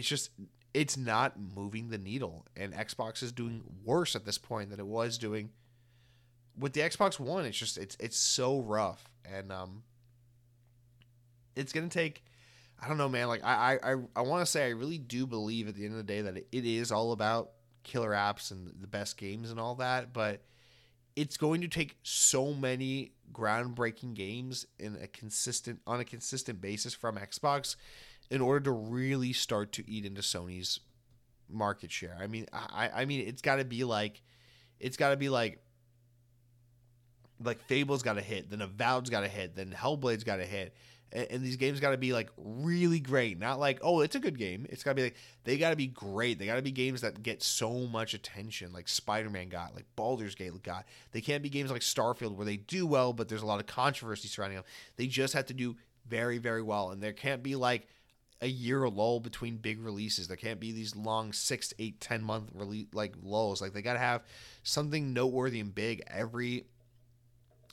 It's just it's not moving the needle, and Xbox is doing worse at this point than it was doing with the Xbox One. It's just it's it's so rough, and um, it's gonna take. I don't know, man. Like I I I want to say I really do believe at the end of the day that it is all about killer apps and the best games and all that, but it's going to take so many groundbreaking games in a consistent on a consistent basis from Xbox in order to really start to eat into Sony's market share. I mean, I I mean, it's got to be like, it's got to be like, like Fable's got to hit, then Avowed's got to hit, then Hellblade's got to hit, and, and, these games got to be like really great, not like oh it's a good game. It's got to be like they got to be great. They got to be games that get so much attention, like Spider Man got, like Baldur's Gate got. They can't be games like Starfield where they do well, but there's a lot of controversy surrounding them. They just have to do very very well, and there can't be like a year lull between big releases. There can't be these long six, eight, ten month release like lulls. Like they got to have something noteworthy and big every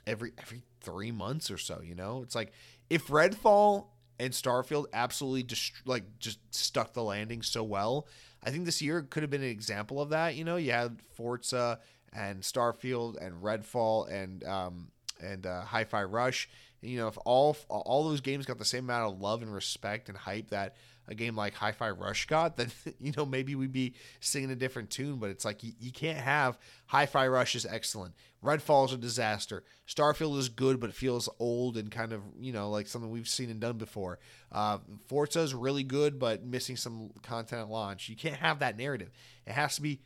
every every three months or so. You know, it's like if Redfall and Starfield absolutely just like just stuck the landing so well. I think this year could have been an example of that. You know, you had Forza and Starfield and Redfall and um, and uh, Hi-Fi Rush you know, if all all those games got the same amount of love and respect and hype that a game like Hi-Fi Rush got, then you know maybe we'd be singing a different tune. But it's like you, you can't have Hi-Fi Rush is excellent, Redfall is a disaster, Starfield is good but it feels old and kind of you know like something we've seen and done before. Uh, Forza is really good but missing some content at launch. You can't have that narrative. It has to be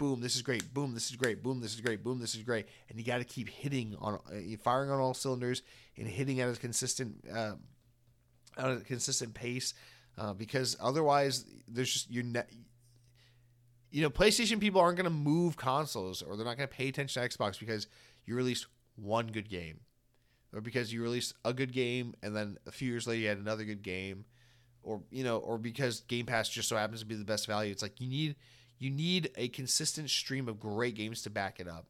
boom, this is great, boom, this is great, boom, this is great, boom, this is great, and you got to keep hitting on, uh, firing on all cylinders and hitting at a consistent, uh, at a consistent pace, uh, because otherwise there's just you're ne- you know, PlayStation people aren't going to move consoles or they're not going to pay attention to Xbox because you released one good game, or because you released a good game and then a few years later you had another good game, or you know, or because Game Pass just so happens to be the best value. It's like you need you need a consistent stream of great games to back it up.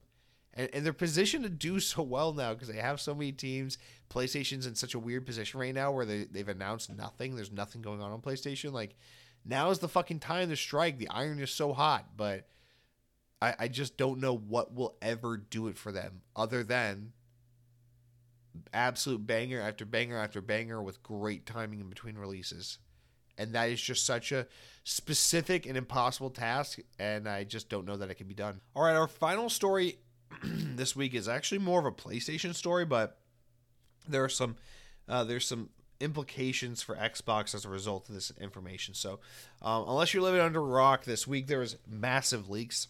And, and they're positioned to do so well now because they have so many teams. PlayStation's in such a weird position right now where they, they've announced nothing. There's nothing going on on PlayStation. Like, now is the fucking time to strike. The iron is so hot, but I, I just don't know what will ever do it for them other than absolute banger after banger after banger with great timing in between releases and that is just such a specific and impossible task and i just don't know that it can be done all right our final story this week is actually more of a playstation story but there are some uh, there's some implications for xbox as a result of this information so um, unless you're living under a rock this week there was massive leaks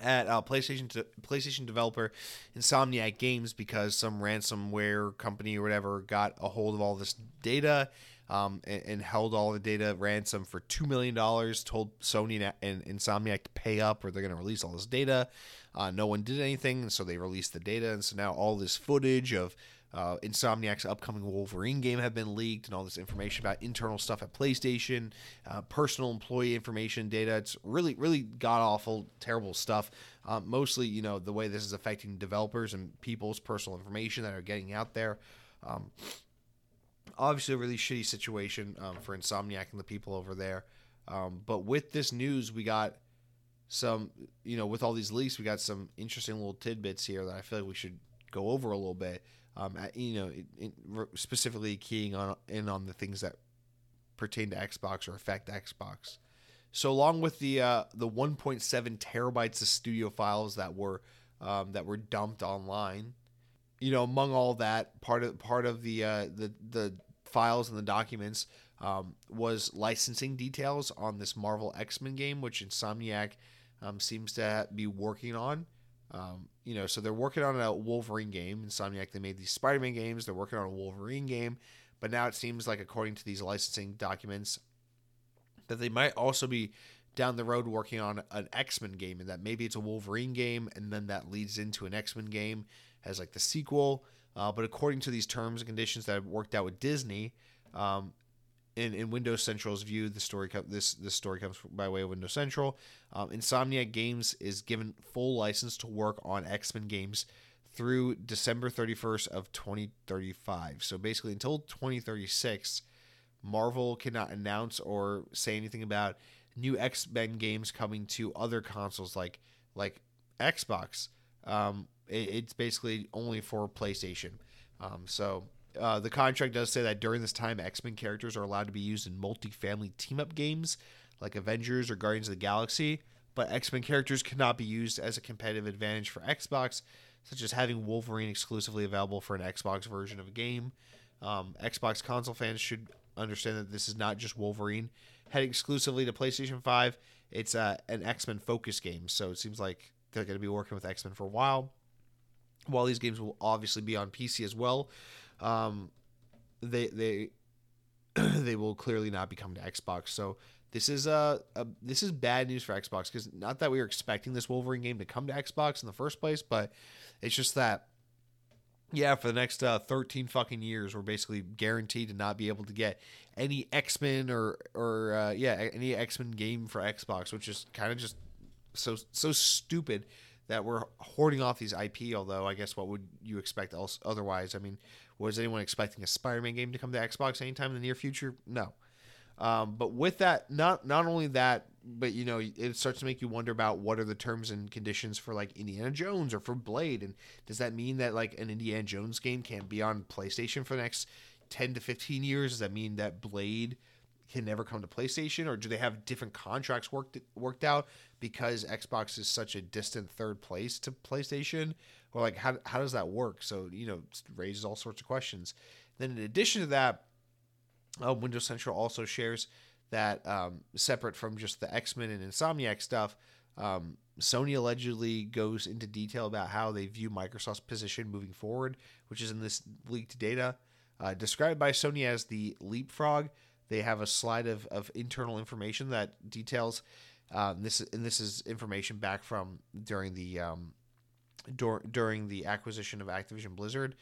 at uh, PlayStation to, PlayStation developer Insomniac Games because some ransomware company or whatever got a hold of all this data um, and, and, held all the data ransom for $2 million, told Sony and Insomniac to pay up or they're going to release all this data. Uh, no one did anything, so they released the data. And so now all this footage of uh, Insomniac's upcoming Wolverine game have been leaked, and all this information about internal stuff at PlayStation, uh, personal employee information data. It's really, really god awful, terrible stuff. Uh, mostly, you know, the way this is affecting developers and people's personal information that are getting out there. Um, obviously a really shitty situation um, for Insomniac and the people over there. Um, but with this news, we got some, you know, with all these leaks, we got some interesting little tidbits here that I feel like we should go over a little bit. Um, at, you know, specifically keying on in on the things that pertain to Xbox or affect Xbox. So along with the uh, the 1.7 terabytes of studio files that were um, that were dumped online, you know, among all that, part of part of the uh, the the files and the documents um, was licensing details on this Marvel X Men game, which Insomniac um, seems to be working on. Um, you know, so they're working on a Wolverine game. Insomniac they made these Spider Man games. They're working on a Wolverine game, but now it seems like, according to these licensing documents, that they might also be down the road working on an X Men game, and that maybe it's a Wolverine game, and then that leads into an X Men game as like the sequel. Uh, but according to these terms and conditions that have worked out with Disney, um, in, in Windows Central's view, the story co- this this story comes by way of Windows Central. Um, Insomniac Games is given full license to work on X Men games through December 31st of 2035. So basically, until 2036, Marvel cannot announce or say anything about new X Men games coming to other consoles like like Xbox. Um, it, it's basically only for PlayStation. Um, so uh, the contract does say that during this time, X Men characters are allowed to be used in multi-family team-up games like Avengers or Guardians of the Galaxy, but X Men characters cannot be used as a competitive advantage for Xbox, such as having Wolverine exclusively available for an Xbox version of a game. Um, Xbox console fans should understand that this is not just Wolverine heading exclusively to PlayStation 5. It's uh, an X Men focus game, so it seems like they're going to be working with X Men for a while while these games will obviously be on PC as well, um, they they they will clearly not be coming to Xbox. So this is a, a this is bad news for Xbox because not that we were expecting this Wolverine game to come to Xbox in the first place, but it's just that yeah, for the next uh, 13 fucking years, we're basically guaranteed to not be able to get any X Men or or uh, yeah any X Men game for Xbox, which is kind of just so so stupid that we're hoarding off these IP. Although I guess what would you expect else otherwise? I mean, was anyone expecting a Spider-Man game to come to Xbox anytime in the near future? No. Um, but with that, not not only that, but you know, it starts to make you wonder about what are the terms and conditions for like Indiana Jones or for Blade, and does that mean that like an Indiana Jones game can't be on PlayStation for the next ten to fifteen years? Does that mean that Blade can never come to PlayStation, or do they have different contracts worked worked out because Xbox is such a distant third place to PlayStation, like how how does that work? So you know, raises all sorts of questions. Then in addition to that, uh, Windows Central also shares that um, separate from just the X Men and Insomniac stuff. Um, Sony allegedly goes into detail about how they view Microsoft's position moving forward, which is in this leaked data. Uh, described by Sony as the leapfrog, they have a slide of, of internal information that details um, this, and this is information back from during the um, dur- during the acquisition of Activision Blizzard,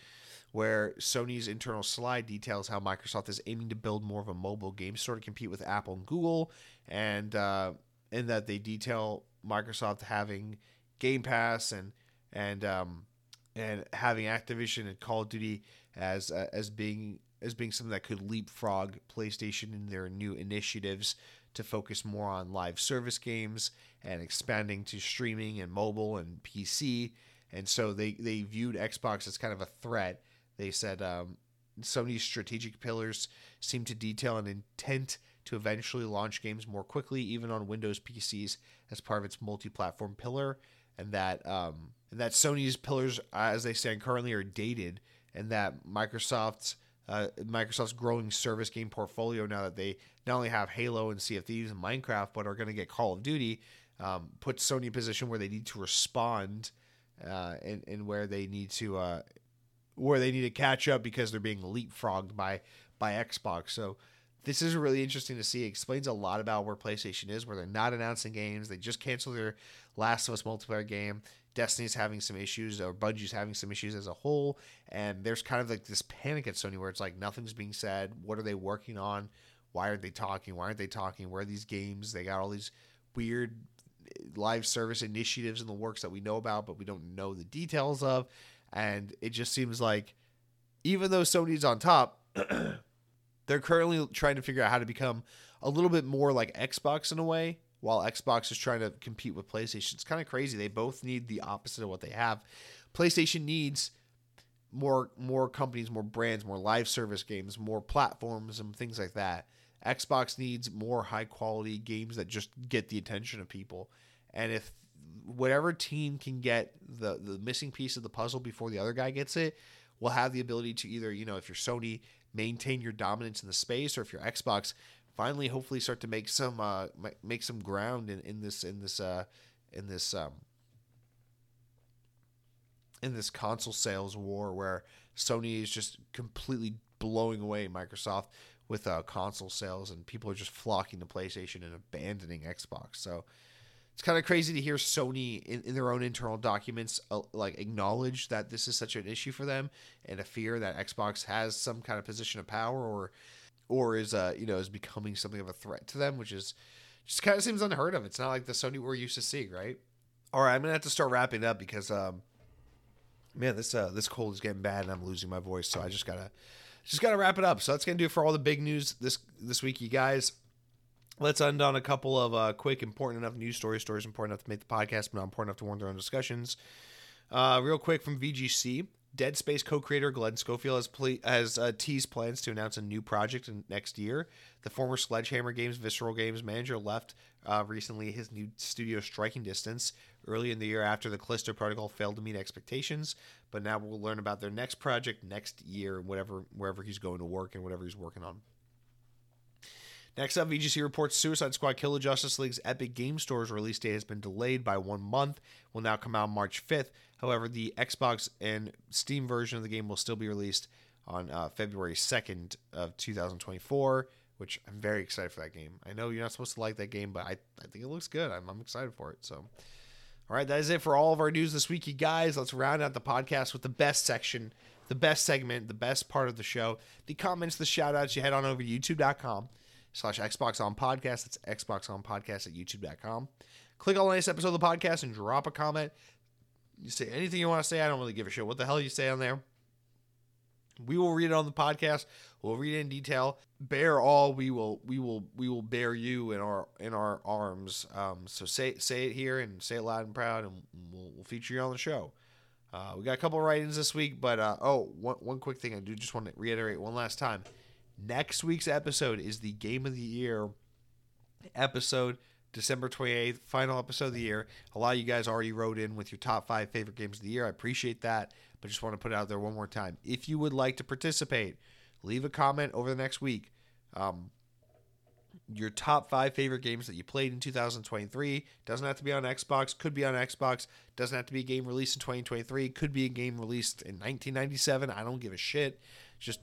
where Sony's internal slide details how Microsoft is aiming to build more of a mobile game store to compete with Apple and Google, and uh, that they detail Microsoft having Game Pass and and um, and having Activision and Call of Duty as uh, as being as being something that could leapfrog PlayStation in their new initiatives to focus more on live service games and expanding to streaming and mobile and PC. And so they they viewed Xbox as kind of a threat. They said um, Sony's strategic pillars seem to detail an intent to eventually launch games more quickly, even on Windows PCs, as part of its multi-platform pillar, and that um, and that Sony's pillars, as they stand currently, are dated, and that Microsoft's uh, Microsoft's growing service game portfolio now that they not only have Halo and Sea of Thieves and Minecraft, but are going to get Call of Duty, um, puts Sony in a position where they need to respond, uh, and and where they need to uh, where they need to catch up because they're being leapfrogged by by Xbox. So this is really interesting to see. It explains a lot about where PlayStation is, where they're not announcing games. They just canceled their Last of Us multiplayer game. Destiny's having some issues, or Bungie's having some issues as a whole. And there's kind of like this panic at Sony where it's like nothing's being said. What are they working on? Why aren't they talking? Why aren't they talking? Where are these games? They got all these weird live service initiatives in the works that we know about, but we don't know the details of. And it just seems like even though Sony's on top, they're currently trying to figure out how to become a little bit more like Xbox in a way, while Xbox is trying to compete with PlayStation. It's kind of crazy. They both need the opposite of what they have. PlayStation needs more more companies, more brands, more live service games, more platforms and things like that. Xbox needs more high quality games that just get the attention of people. And if whatever team can get the the missing piece of the puzzle before the other guy gets it, will have the ability to either, you know, if you're Sony, maintain your dominance in the space, or if you're Xbox, finally hopefully start to make some uh, make some ground in, in this in this uh, in this um, in this console sales war where Sony is just completely blowing away Microsoft with uh, console sales and people are just flocking to PlayStation and abandoning Xbox. So it's kind of crazy to hear Sony in, in their own internal documents uh, like acknowledge that this is such an issue for them and a fear that Xbox has some kind of position of power or or is uh you know is becoming something of a threat to them, which is just kind of seems unheard of. It's not like the Sony we're used to seeing, right? All right, I'm gonna have to start wrapping up because um man this uh this cold is getting bad and I'm losing my voice, so I just gotta just gotta wrap it up. So that's gonna do it for all the big news this this week, you guys let's end on a couple of uh, quick, important enough news stories, stories important enough to make the podcast, but not important enough to warrant their own discussions. Uh, real quick from VGC. Dead Space co-creator Glenn Schofield has, ple- has uh, teased plans to announce a new project in next year. The former Sledgehammer Games, Visceral Games manager left uh, recently his new studio striking distance early in the year after the Callisto Protocol failed to meet expectations. But now we'll learn about their next project next year, whatever wherever he's going to work and whatever he's working on. Next up, VGC reports Suicide Squad Kill the Justice League's Epic Game Store's release date has been delayed by one month. Will now come out March 5th. However, the Xbox and Steam version of the game will still be released on uh, February 2nd of 2024, which I'm very excited for that game. I know you're not supposed to like that game, but I, I think it looks good. I'm, I'm excited for it. So, all right, that is it for all of our news this week, you guys. Let's round out the podcast with the best section, the best segment, the best part of the show, the comments, the shout outs. You head on over to youtube.com slash Xbox on podcast. That's Xbox on podcast at youtube.com. Click on the latest episode of the podcast and drop a comment. You say anything you want to say. I don't really give a shit what the hell you say on there. We will read it on the podcast. We'll read it in detail. Bear all. We will. We will. We will bear you in our in our arms. Um, so say say it here and say it loud and proud, and we'll, we'll feature you on the show. Uh, we got a couple of write-ins this week, but uh, oh, one, one quick thing I do just want to reiterate one last time Next week's episode is the game of the year episode, December 28th, final episode of the year. A lot of you guys already wrote in with your top five favorite games of the year. I appreciate that, but just want to put it out there one more time. If you would like to participate, leave a comment over the next week. Um, your top five favorite games that you played in 2023 doesn't have to be on Xbox, could be on Xbox, doesn't have to be a game released in 2023, could be a game released in 1997. I don't give a shit. Just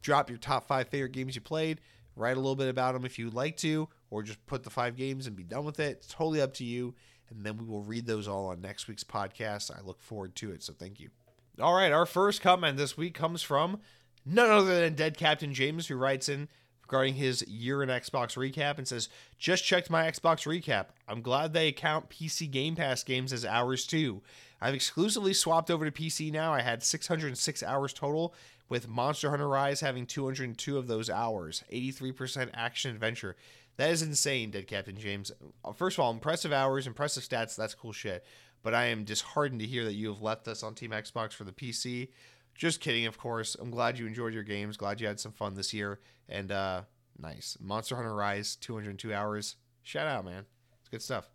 drop your top five favorite games you played, write a little bit about them if you'd like to, or just put the five games and be done with it. It's totally up to you. And then we will read those all on next week's podcast. I look forward to it. So thank you. All right. Our first comment this week comes from none other than Dead Captain James, who writes in regarding his year in Xbox recap and says, Just checked my Xbox recap. I'm glad they count PC Game Pass games as hours too. I've exclusively swapped over to PC now. I had 606 hours total, with Monster Hunter Rise having 202 of those hours, 83% action adventure. That is insane, Dead Captain James. Uh, first of all, impressive hours, impressive stats. That's cool shit. But I am disheartened to hear that you have left us on Team Xbox for the PC. Just kidding, of course. I'm glad you enjoyed your games. Glad you had some fun this year. And uh nice. Monster Hunter Rise, 202 hours. Shout out, man. It's good stuff.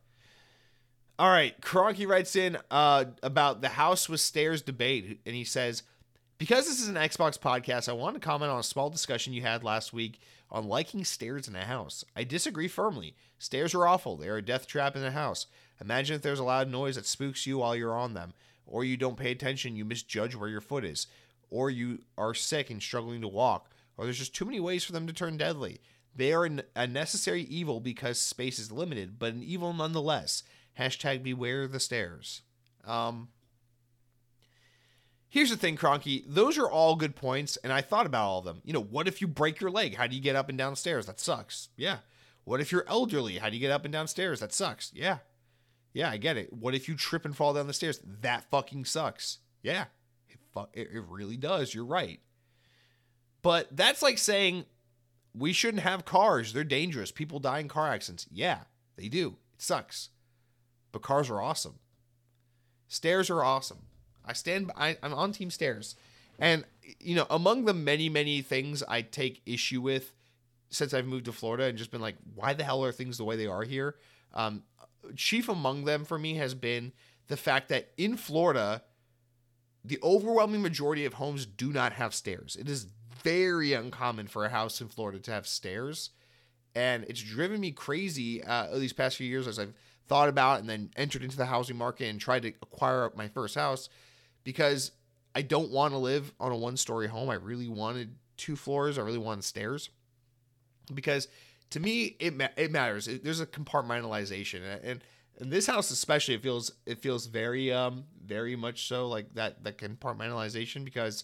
All right, Kronky writes in uh, about the house with stairs debate, and he says, because this is an Xbox podcast, I want to comment on a small discussion you had last week on liking stairs in a house. I disagree firmly. Stairs are awful. They are a death trap in a house. Imagine if there's a loud noise that spooks you while you're on them, or you don't pay attention, you misjudge where your foot is, or you are sick and struggling to walk, or there's just too many ways for them to turn deadly. They are a necessary evil because space is limited, but an evil nonetheless. Hashtag beware the stairs. Um, Here's the thing, Cronky. Those are all good points, and I thought about all of them. You know, what if you break your leg? How do you get up and down stairs? That sucks. Yeah. What if you're elderly? How do you get up and down stairs? That sucks. Yeah. Yeah, I get it. What if you trip and fall down the stairs? That fucking sucks. Yeah. It, fu- it really does. You're right. But that's like saying we shouldn't have cars. They're dangerous. People die in car accidents. Yeah, they do. It sucks. But cars are awesome. Stairs are awesome. I stand. I, I'm on Team Stairs, and you know, among the many many things I take issue with since I've moved to Florida and just been like, why the hell are things the way they are here? Um, chief among them for me has been the fact that in Florida, the overwhelming majority of homes do not have stairs. It is very uncommon for a house in Florida to have stairs, and it's driven me crazy uh, these past few years as I've thought about and then entered into the housing market and tried to acquire my first house because I don't want to live on a one story home. I really wanted two floors. I really wanted stairs because to me it ma- it matters. It, there's a compartmentalization and in this house especially it feels it feels very um very much so like that that compartmentalization because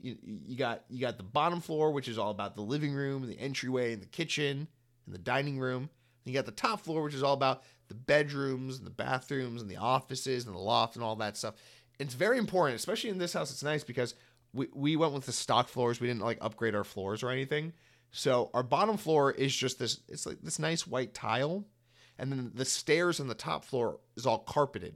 you, you got you got the bottom floor which is all about the living room and the entryway and the kitchen and the dining room. And you got the top floor which is all about the bedrooms and the bathrooms and the offices and the loft and all that stuff it's very important, especially in this house. It's nice because we, we went with the stock floors. We didn't like upgrade our floors or anything. So our bottom floor is just this. It's like this nice white tile, and then the stairs on the top floor is all carpeted.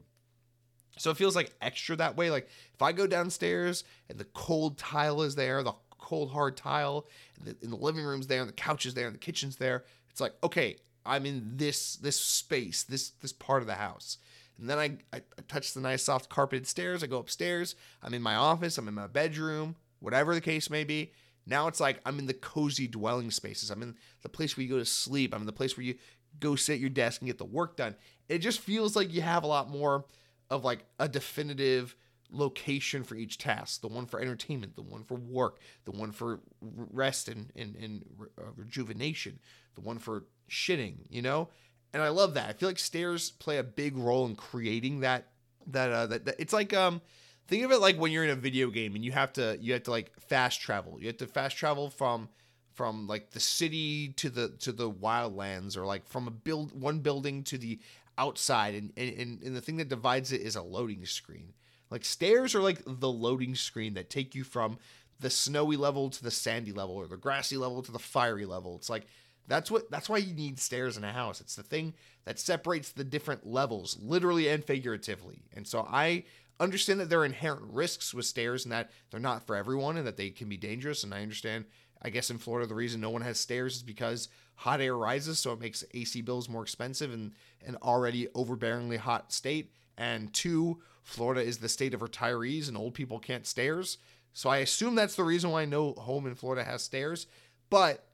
So it feels like extra that way. Like if I go downstairs and the cold tile is there, the cold hard tile, and the, and the living room's there, and the couch is there, and the kitchen's there. It's like okay, I'm in this this space, this this part of the house. And then I, I, I touch the nice soft carpeted stairs. I go upstairs. I'm in my office. I'm in my bedroom, whatever the case may be. Now it's like I'm in the cozy dwelling spaces. I'm in the place where you go to sleep. I'm in the place where you go sit at your desk and get the work done. It just feels like you have a lot more of like a definitive location for each task the one for entertainment the one for work the one for rest and, and, and uh, rejuvenation the one for shitting you know and I love that. I feel like stairs play a big role in creating that that uh that, that it's like um think of it like when you're in a video game and you have to you have to like fast travel. You have to fast travel from from like the city to the to the wildlands or like from a build one building to the outside and and, and the thing that divides it is a loading screen. Like stairs are like the loading screen that take you from the snowy level to the sandy level or the grassy level to the fiery level. It's like that's what that's why you need stairs in a house. It's the thing that separates the different levels, literally and figuratively. And so I understand that there are inherent risks with stairs and that they're not for everyone and that they can be dangerous. And I understand I guess in Florida, the reason no one has stairs is because hot air rises, so it makes AC bills more expensive in an already overbearingly hot state. And two, Florida is the state of retirees and old people can't stairs. So I assume that's the reason why no home in Florida has stairs. But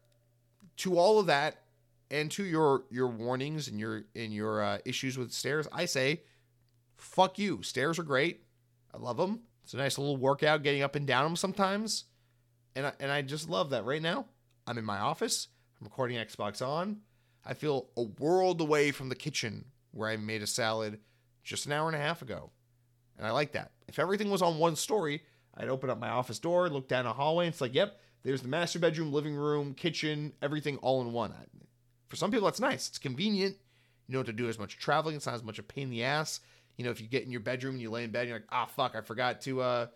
to all of that, and to your your warnings and your and your uh, issues with stairs, I say, fuck you. Stairs are great. I love them. It's a nice little workout getting up and down them sometimes, and I, and I just love that. Right now, I'm in my office. I'm recording Xbox on. I feel a world away from the kitchen where I made a salad just an hour and a half ago, and I like that. If everything was on one story, I'd open up my office door, look down a hallway, and it's like, yep, there's the master bedroom, living room, kitchen, everything all in one. For some people, that's nice. It's convenient. You don't have to do as much traveling. It's not as much a pain in the ass. You know, if you get in your bedroom and you lay in bed, and you're like, ah, oh, fuck, I forgot to, uh,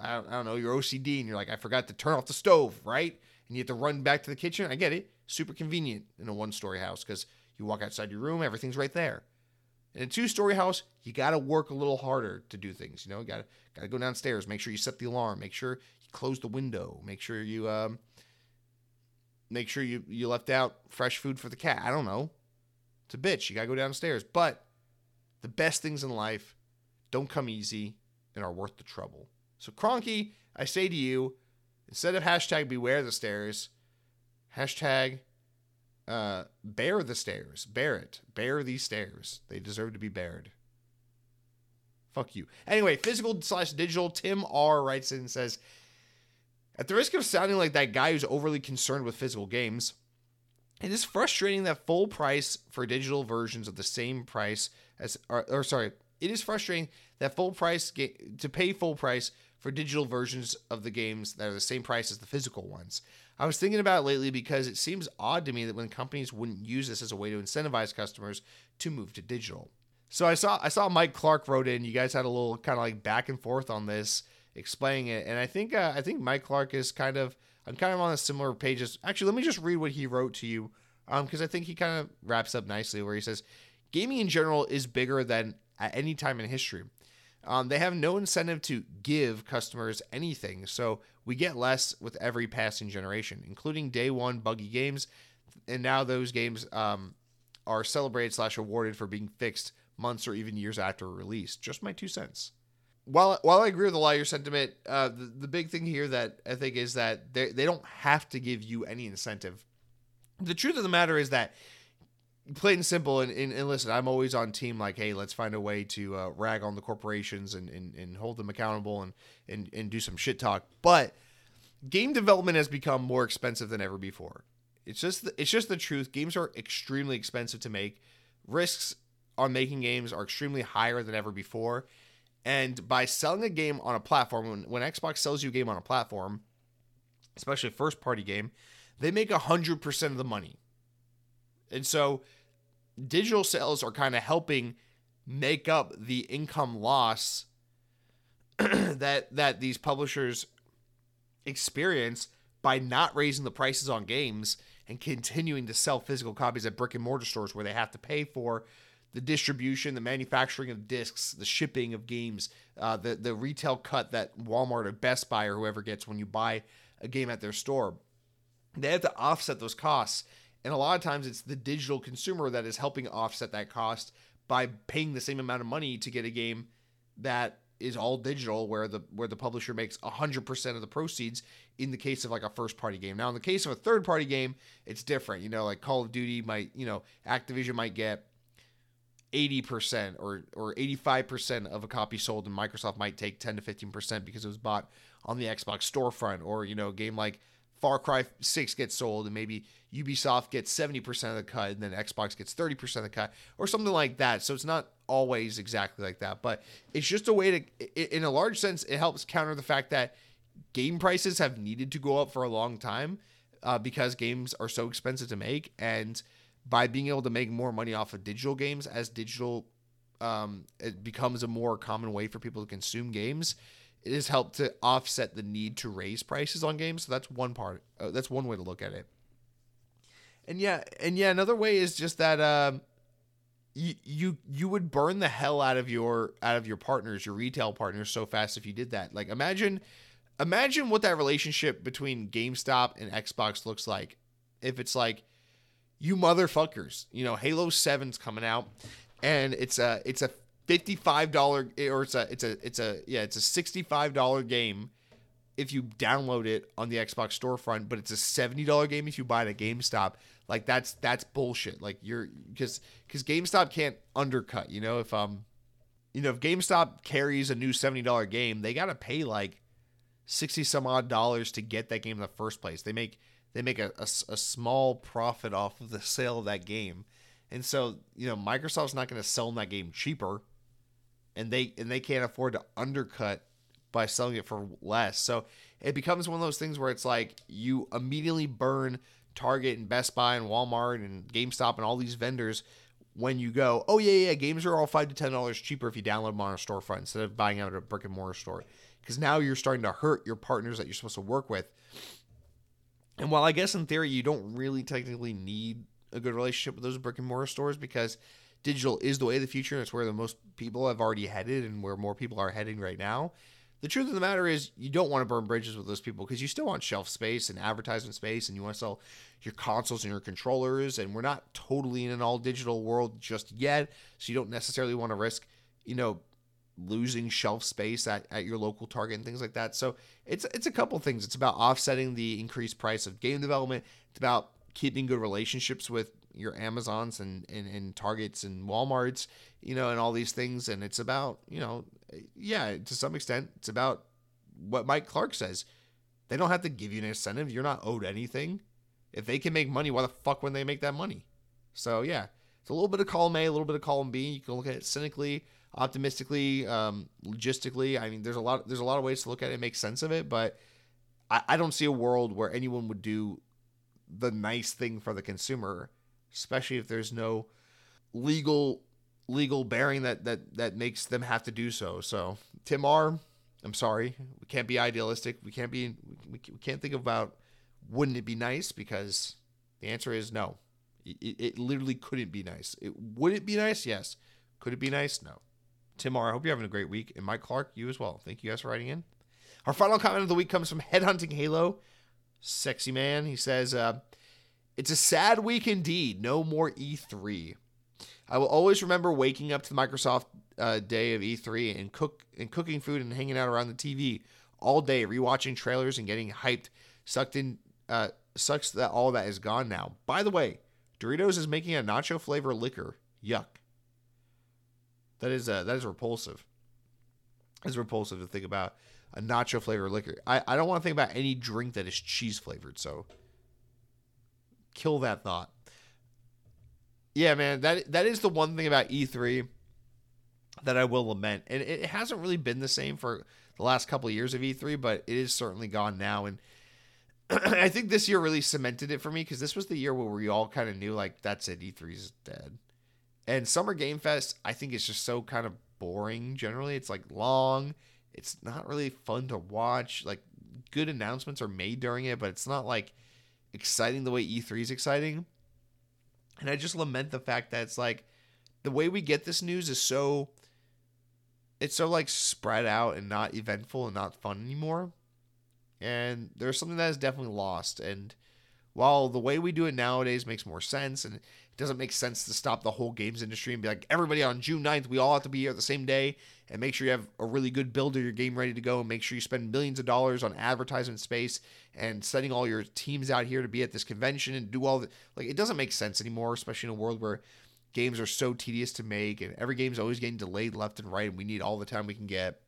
I don't, I don't know, you're OCD, and you're like, I forgot to turn off the stove, right? And you have to run back to the kitchen. I get it. Super convenient in a one story house because you walk outside your room, everything's right there. In a two story house, you got to work a little harder to do things. You know, got to got to go downstairs, make sure you set the alarm, make sure you close the window, make sure you um, make sure you you left out fresh food for the cat. I don't know. It's a bitch. You gotta go downstairs. But the best things in life don't come easy and are worth the trouble. So Cronky, I say to you, instead of hashtag beware the stairs, hashtag uh, bear the stairs. Bear it. Bear these stairs. They deserve to be bared. Fuck you. Anyway, physical slash digital. Tim R writes in and says, at the risk of sounding like that guy who's overly concerned with physical games, it is frustrating that full price for digital versions of the same price as, or, or sorry, it is frustrating that full price ga- to pay full price for digital versions of the games that are the same price as the physical ones. I was thinking about it lately because it seems odd to me that when companies wouldn't use this as a way to incentivize customers to move to digital. So I saw I saw Mike Clark wrote in. You guys had a little kind of like back and forth on this, explaining it. And I think uh, I think Mike Clark is kind of I'm kind of on a similar page as actually let me just read what he wrote to you because um, I think he kind of wraps up nicely where he says gaming in general is bigger than at any time in history. Um, they have no incentive to give customers anything, so we get less with every passing generation, including day one buggy games, and now those games um, are celebrated slash awarded for being fixed months or even years after release. Just my two cents while while I agree with a lot of your sentiment, uh, the, the big thing here that I think is that they they don't have to give you any incentive. The truth of the matter is that plain and simple and, and, and, listen i'm always on team like hey let's find a way to uh, rag on the corporations and, and, and hold them accountable and, and, and do some shit talk. But game development has become more expensive than ever before. It's just the, it's just the truth. Games are extremely expensive to make. Risks on making games are extremely higher than ever before and by selling a game on a platform, when, when Xbox sells you a game on a platform, especially a first party game, they make 100% of the money. And so digital sales are kind of helping make up the income loss that that these publishers experience by not raising the prices on games and continuing to sell physical copies at brick and mortar stores where they have to pay for the distribution, the manufacturing of discs, the shipping of games, uh, the the retail cut that Walmart or Best Buy or whoever gets when you buy a game at their store. They have to offset those costs, and a lot of times it's the digital consumer that is helping offset that cost by paying the same amount of money to get a game that is all digital where the where the publisher makes 100% of the proceeds in the case of like a first party game. Now in the case of a third party game, it's different. You know, like Call of Duty might, you know, Activision might get 80% or or 85% of a copy sold and Microsoft might take 10 to 15% because it was bought on the Xbox storefront or you know a game like Far Cry 6 gets sold and maybe Ubisoft gets 70% of the cut and then Xbox gets 30% of the cut or something like that. So it's not always exactly like that, but it's just a way to in a large sense it helps counter the fact that game prices have needed to go up for a long time uh, because games are so expensive to make and by being able to make more money off of digital games as digital um, it becomes a more common way for people to consume games it has helped to offset the need to raise prices on games. So that's one part uh, that's one way to look at it. And yeah and yeah another way is just that um, you you you would burn the hell out of your out of your partners your retail partners so fast if you did that. Like imagine imagine what that relationship between GameStop and Xbox looks like. If it's like, you motherfuckers, you know, Halo 7's coming out and it's a it's a $55 or it's a it's a it's a yeah, it's a $65 game if you download it on the Xbox storefront, but it's a $70 game if you buy it at GameStop. Like that's that's bullshit. Like you're cuz cuz GameStop can't undercut, you know, if um you know, if GameStop carries a new $70 game, they got to pay like 60 some odd dollars to get that game in the first place. They make they make a, a, a small profit off of the sale of that game. And so, you know, Microsoft's not going to sell them that game cheaper and they and they can't afford to undercut by selling it for less. So it becomes one of those things where it's like you immediately burn Target and Best Buy and Walmart and GameStop and all these vendors when you go, oh yeah, yeah, games are all five to ten dollars cheaper if you download them on a storefront instead of buying out at a brick and mortar store. Because now you're starting to hurt your partners that you're supposed to work with. And while I guess in theory you don't really technically need a good relationship with those brick and mortar stores because digital is the way of the future and it's where the most people have already headed and where more people are heading right now. The truth of the matter is, you don't want to burn bridges with those people because you still want shelf space and advertisement space, and you want to sell your consoles and your controllers. And we're not totally in an all digital world just yet, so you don't necessarily want to risk, you know, losing shelf space at, at your local Target and things like that. So it's it's a couple things. It's about offsetting the increased price of game development. It's about keeping good relationships with your Amazons and, and, and Targets and Walmarts, you know, and all these things. And it's about, you know, yeah, to some extent, it's about what Mike Clark says. They don't have to give you an incentive. You're not owed anything. If they can make money, why the fuck wouldn't they make that money? So yeah, it's a little bit of column A, a little bit of column B. You can look at it cynically, optimistically, um, logistically. I mean, there's a lot. There's a lot of ways to look at it and make sense of it, but I, I don't see a world where anyone would do the nice thing for the consumer, especially if there's no legal legal bearing that that that makes them have to do so. So Tim R, I'm sorry, we can't be idealistic. We can't be we, we can't think about wouldn't it be nice because the answer is no. It, it literally couldn't be nice. It would it be nice? Yes. Could it be nice? No. Tim R, I hope you're having a great week, and Mike Clark, you as well. Thank you guys for writing in. Our final comment of the week comes from Headhunting Halo. Sexy man. He says, uh, It's a sad week indeed. No more E3. I will always remember waking up to the Microsoft uh, day of E3 and cook and cooking food and hanging out around the TV all day, rewatching trailers and getting hyped. Sucked in, uh, sucks that all that is gone now. By the way, Doritos is making a nacho flavor liquor. Yuck. That is uh, that is repulsive. It's repulsive to think about a nacho flavor liquor. I, I don't want to think about any drink that is cheese flavored. So kill that thought yeah, man, that that is the one thing about E3 that I will lament, and it hasn't really been the same for the last couple of years of E3, but it is certainly gone now, and I think this year really cemented it for me because this was the year where we all kind of knew like that's it, E3 is dead, and Summer Game Fest I think is just so kind of boring. Generally, it's like long, it's not really fun to watch. Like good announcements are made during it, but it's not like exciting the way E3 is exciting. And I just lament the fact that it's like the way we get this news is so it's so like spread out and not eventful and not fun anymore. And there's something that is definitely lost. And while the way we do it nowadays makes more sense and doesn't make sense to stop the whole games industry and be like, everybody on June 9th, we all have to be here the same day and make sure you have a really good build of your game ready to go and make sure you spend millions of dollars on advertisement space and sending all your teams out here to be at this convention and do all the like it doesn't make sense anymore, especially in a world where games are so tedious to make and every game's always getting delayed left and right and we need all the time we can get.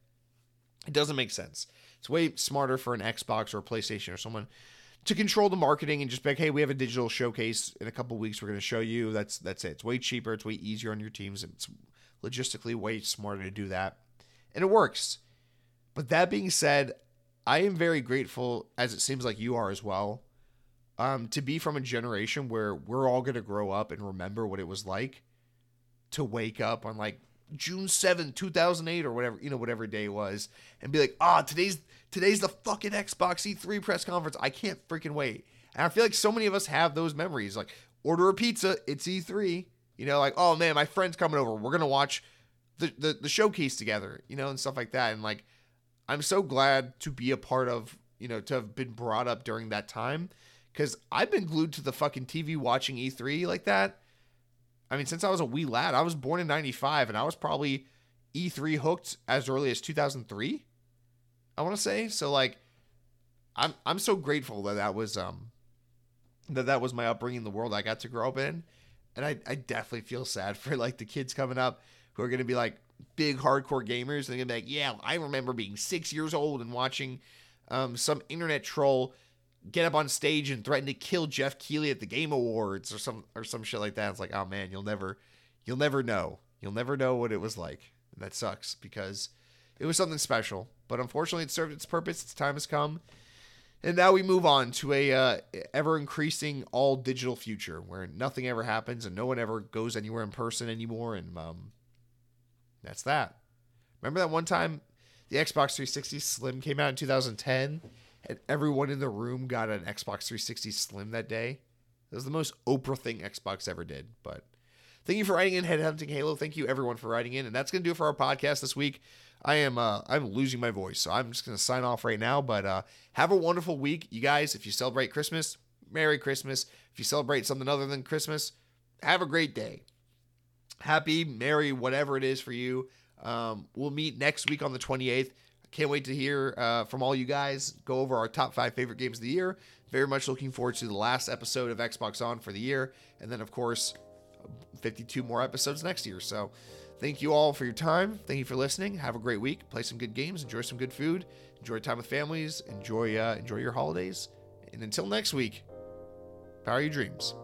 It doesn't make sense. It's way smarter for an Xbox or a PlayStation or someone to control the marketing and just be like, hey, we have a digital showcase in a couple weeks. We're going to show you. That's that's it. It's way cheaper. It's way easier on your teams. It's logistically way smarter to do that, and it works. But that being said, I am very grateful, as it seems like you are as well, um, to be from a generation where we're all going to grow up and remember what it was like to wake up on like June 7th, 2008 or whatever, you know, whatever day it was and be like, "Ah, today's today's the fucking Xbox E3 press conference. I can't freaking wait." And I feel like so many of us have those memories. Like, order a pizza, it's E3. You know, like, "Oh man, my friend's coming over. We're to watch the, the the showcase together." You know, and stuff like that. And like I'm so glad to be a part of, you know, to have been brought up during that time because I've been glued to the fucking TV watching E3 like that. I mean, since I was a wee lad, I was born in 95 and I was probably E3 hooked as early as 2003. I want to say. So like I'm I'm so grateful that that was um that that was my upbringing, the world I got to grow up in. And I, I definitely feel sad for like the kids coming up who are to be like big hardcore gamers. And they're to be like, yeah, I remember being six years old and watching um, some internet troll get up on stage and threaten to kill Geoff Keighley at the Game Awards or some or some shit like that. It's like, oh man, you'll never you'll never know. You'll never know what it was like. And that sucks because it was something special. But unfortunately, it served its purpose. Its time has come. And now we move on to a uh, ever increasing all digital future where nothing ever happens and no one ever goes anywhere in person anymore. And um, that's that. Remember that one time the Xbox 360 Slim came out in 2010 and everyone in the room got an Xbox 360 Slim that day? That was the most Oprah thing Xbox ever did. But thank you for writing in, Headhunting Halo. Thank you everyone for writing in. And that's going to do it for our podcast this week. I am uh, I'm losing my voice, so I'm just gonna sign off right now. But uh, have a wonderful week, you guys. If you celebrate Christmas, Merry Christmas. If you celebrate something other than Christmas, have a great day. Happy, Merry, whatever it is for you. Um, we'll meet next week on the 28th. Can't wait to hear uh, from all you guys. Go over our top five favorite games of the year. Very much looking forward to the last episode of Xbox On for the year, and then of course, 52 more episodes next year. So. Thank you all for your time. Thank you for listening. Have a great week. Play some good games. Enjoy some good food. Enjoy time with families. Enjoy uh, enjoy your holidays. And until next week, power your dreams.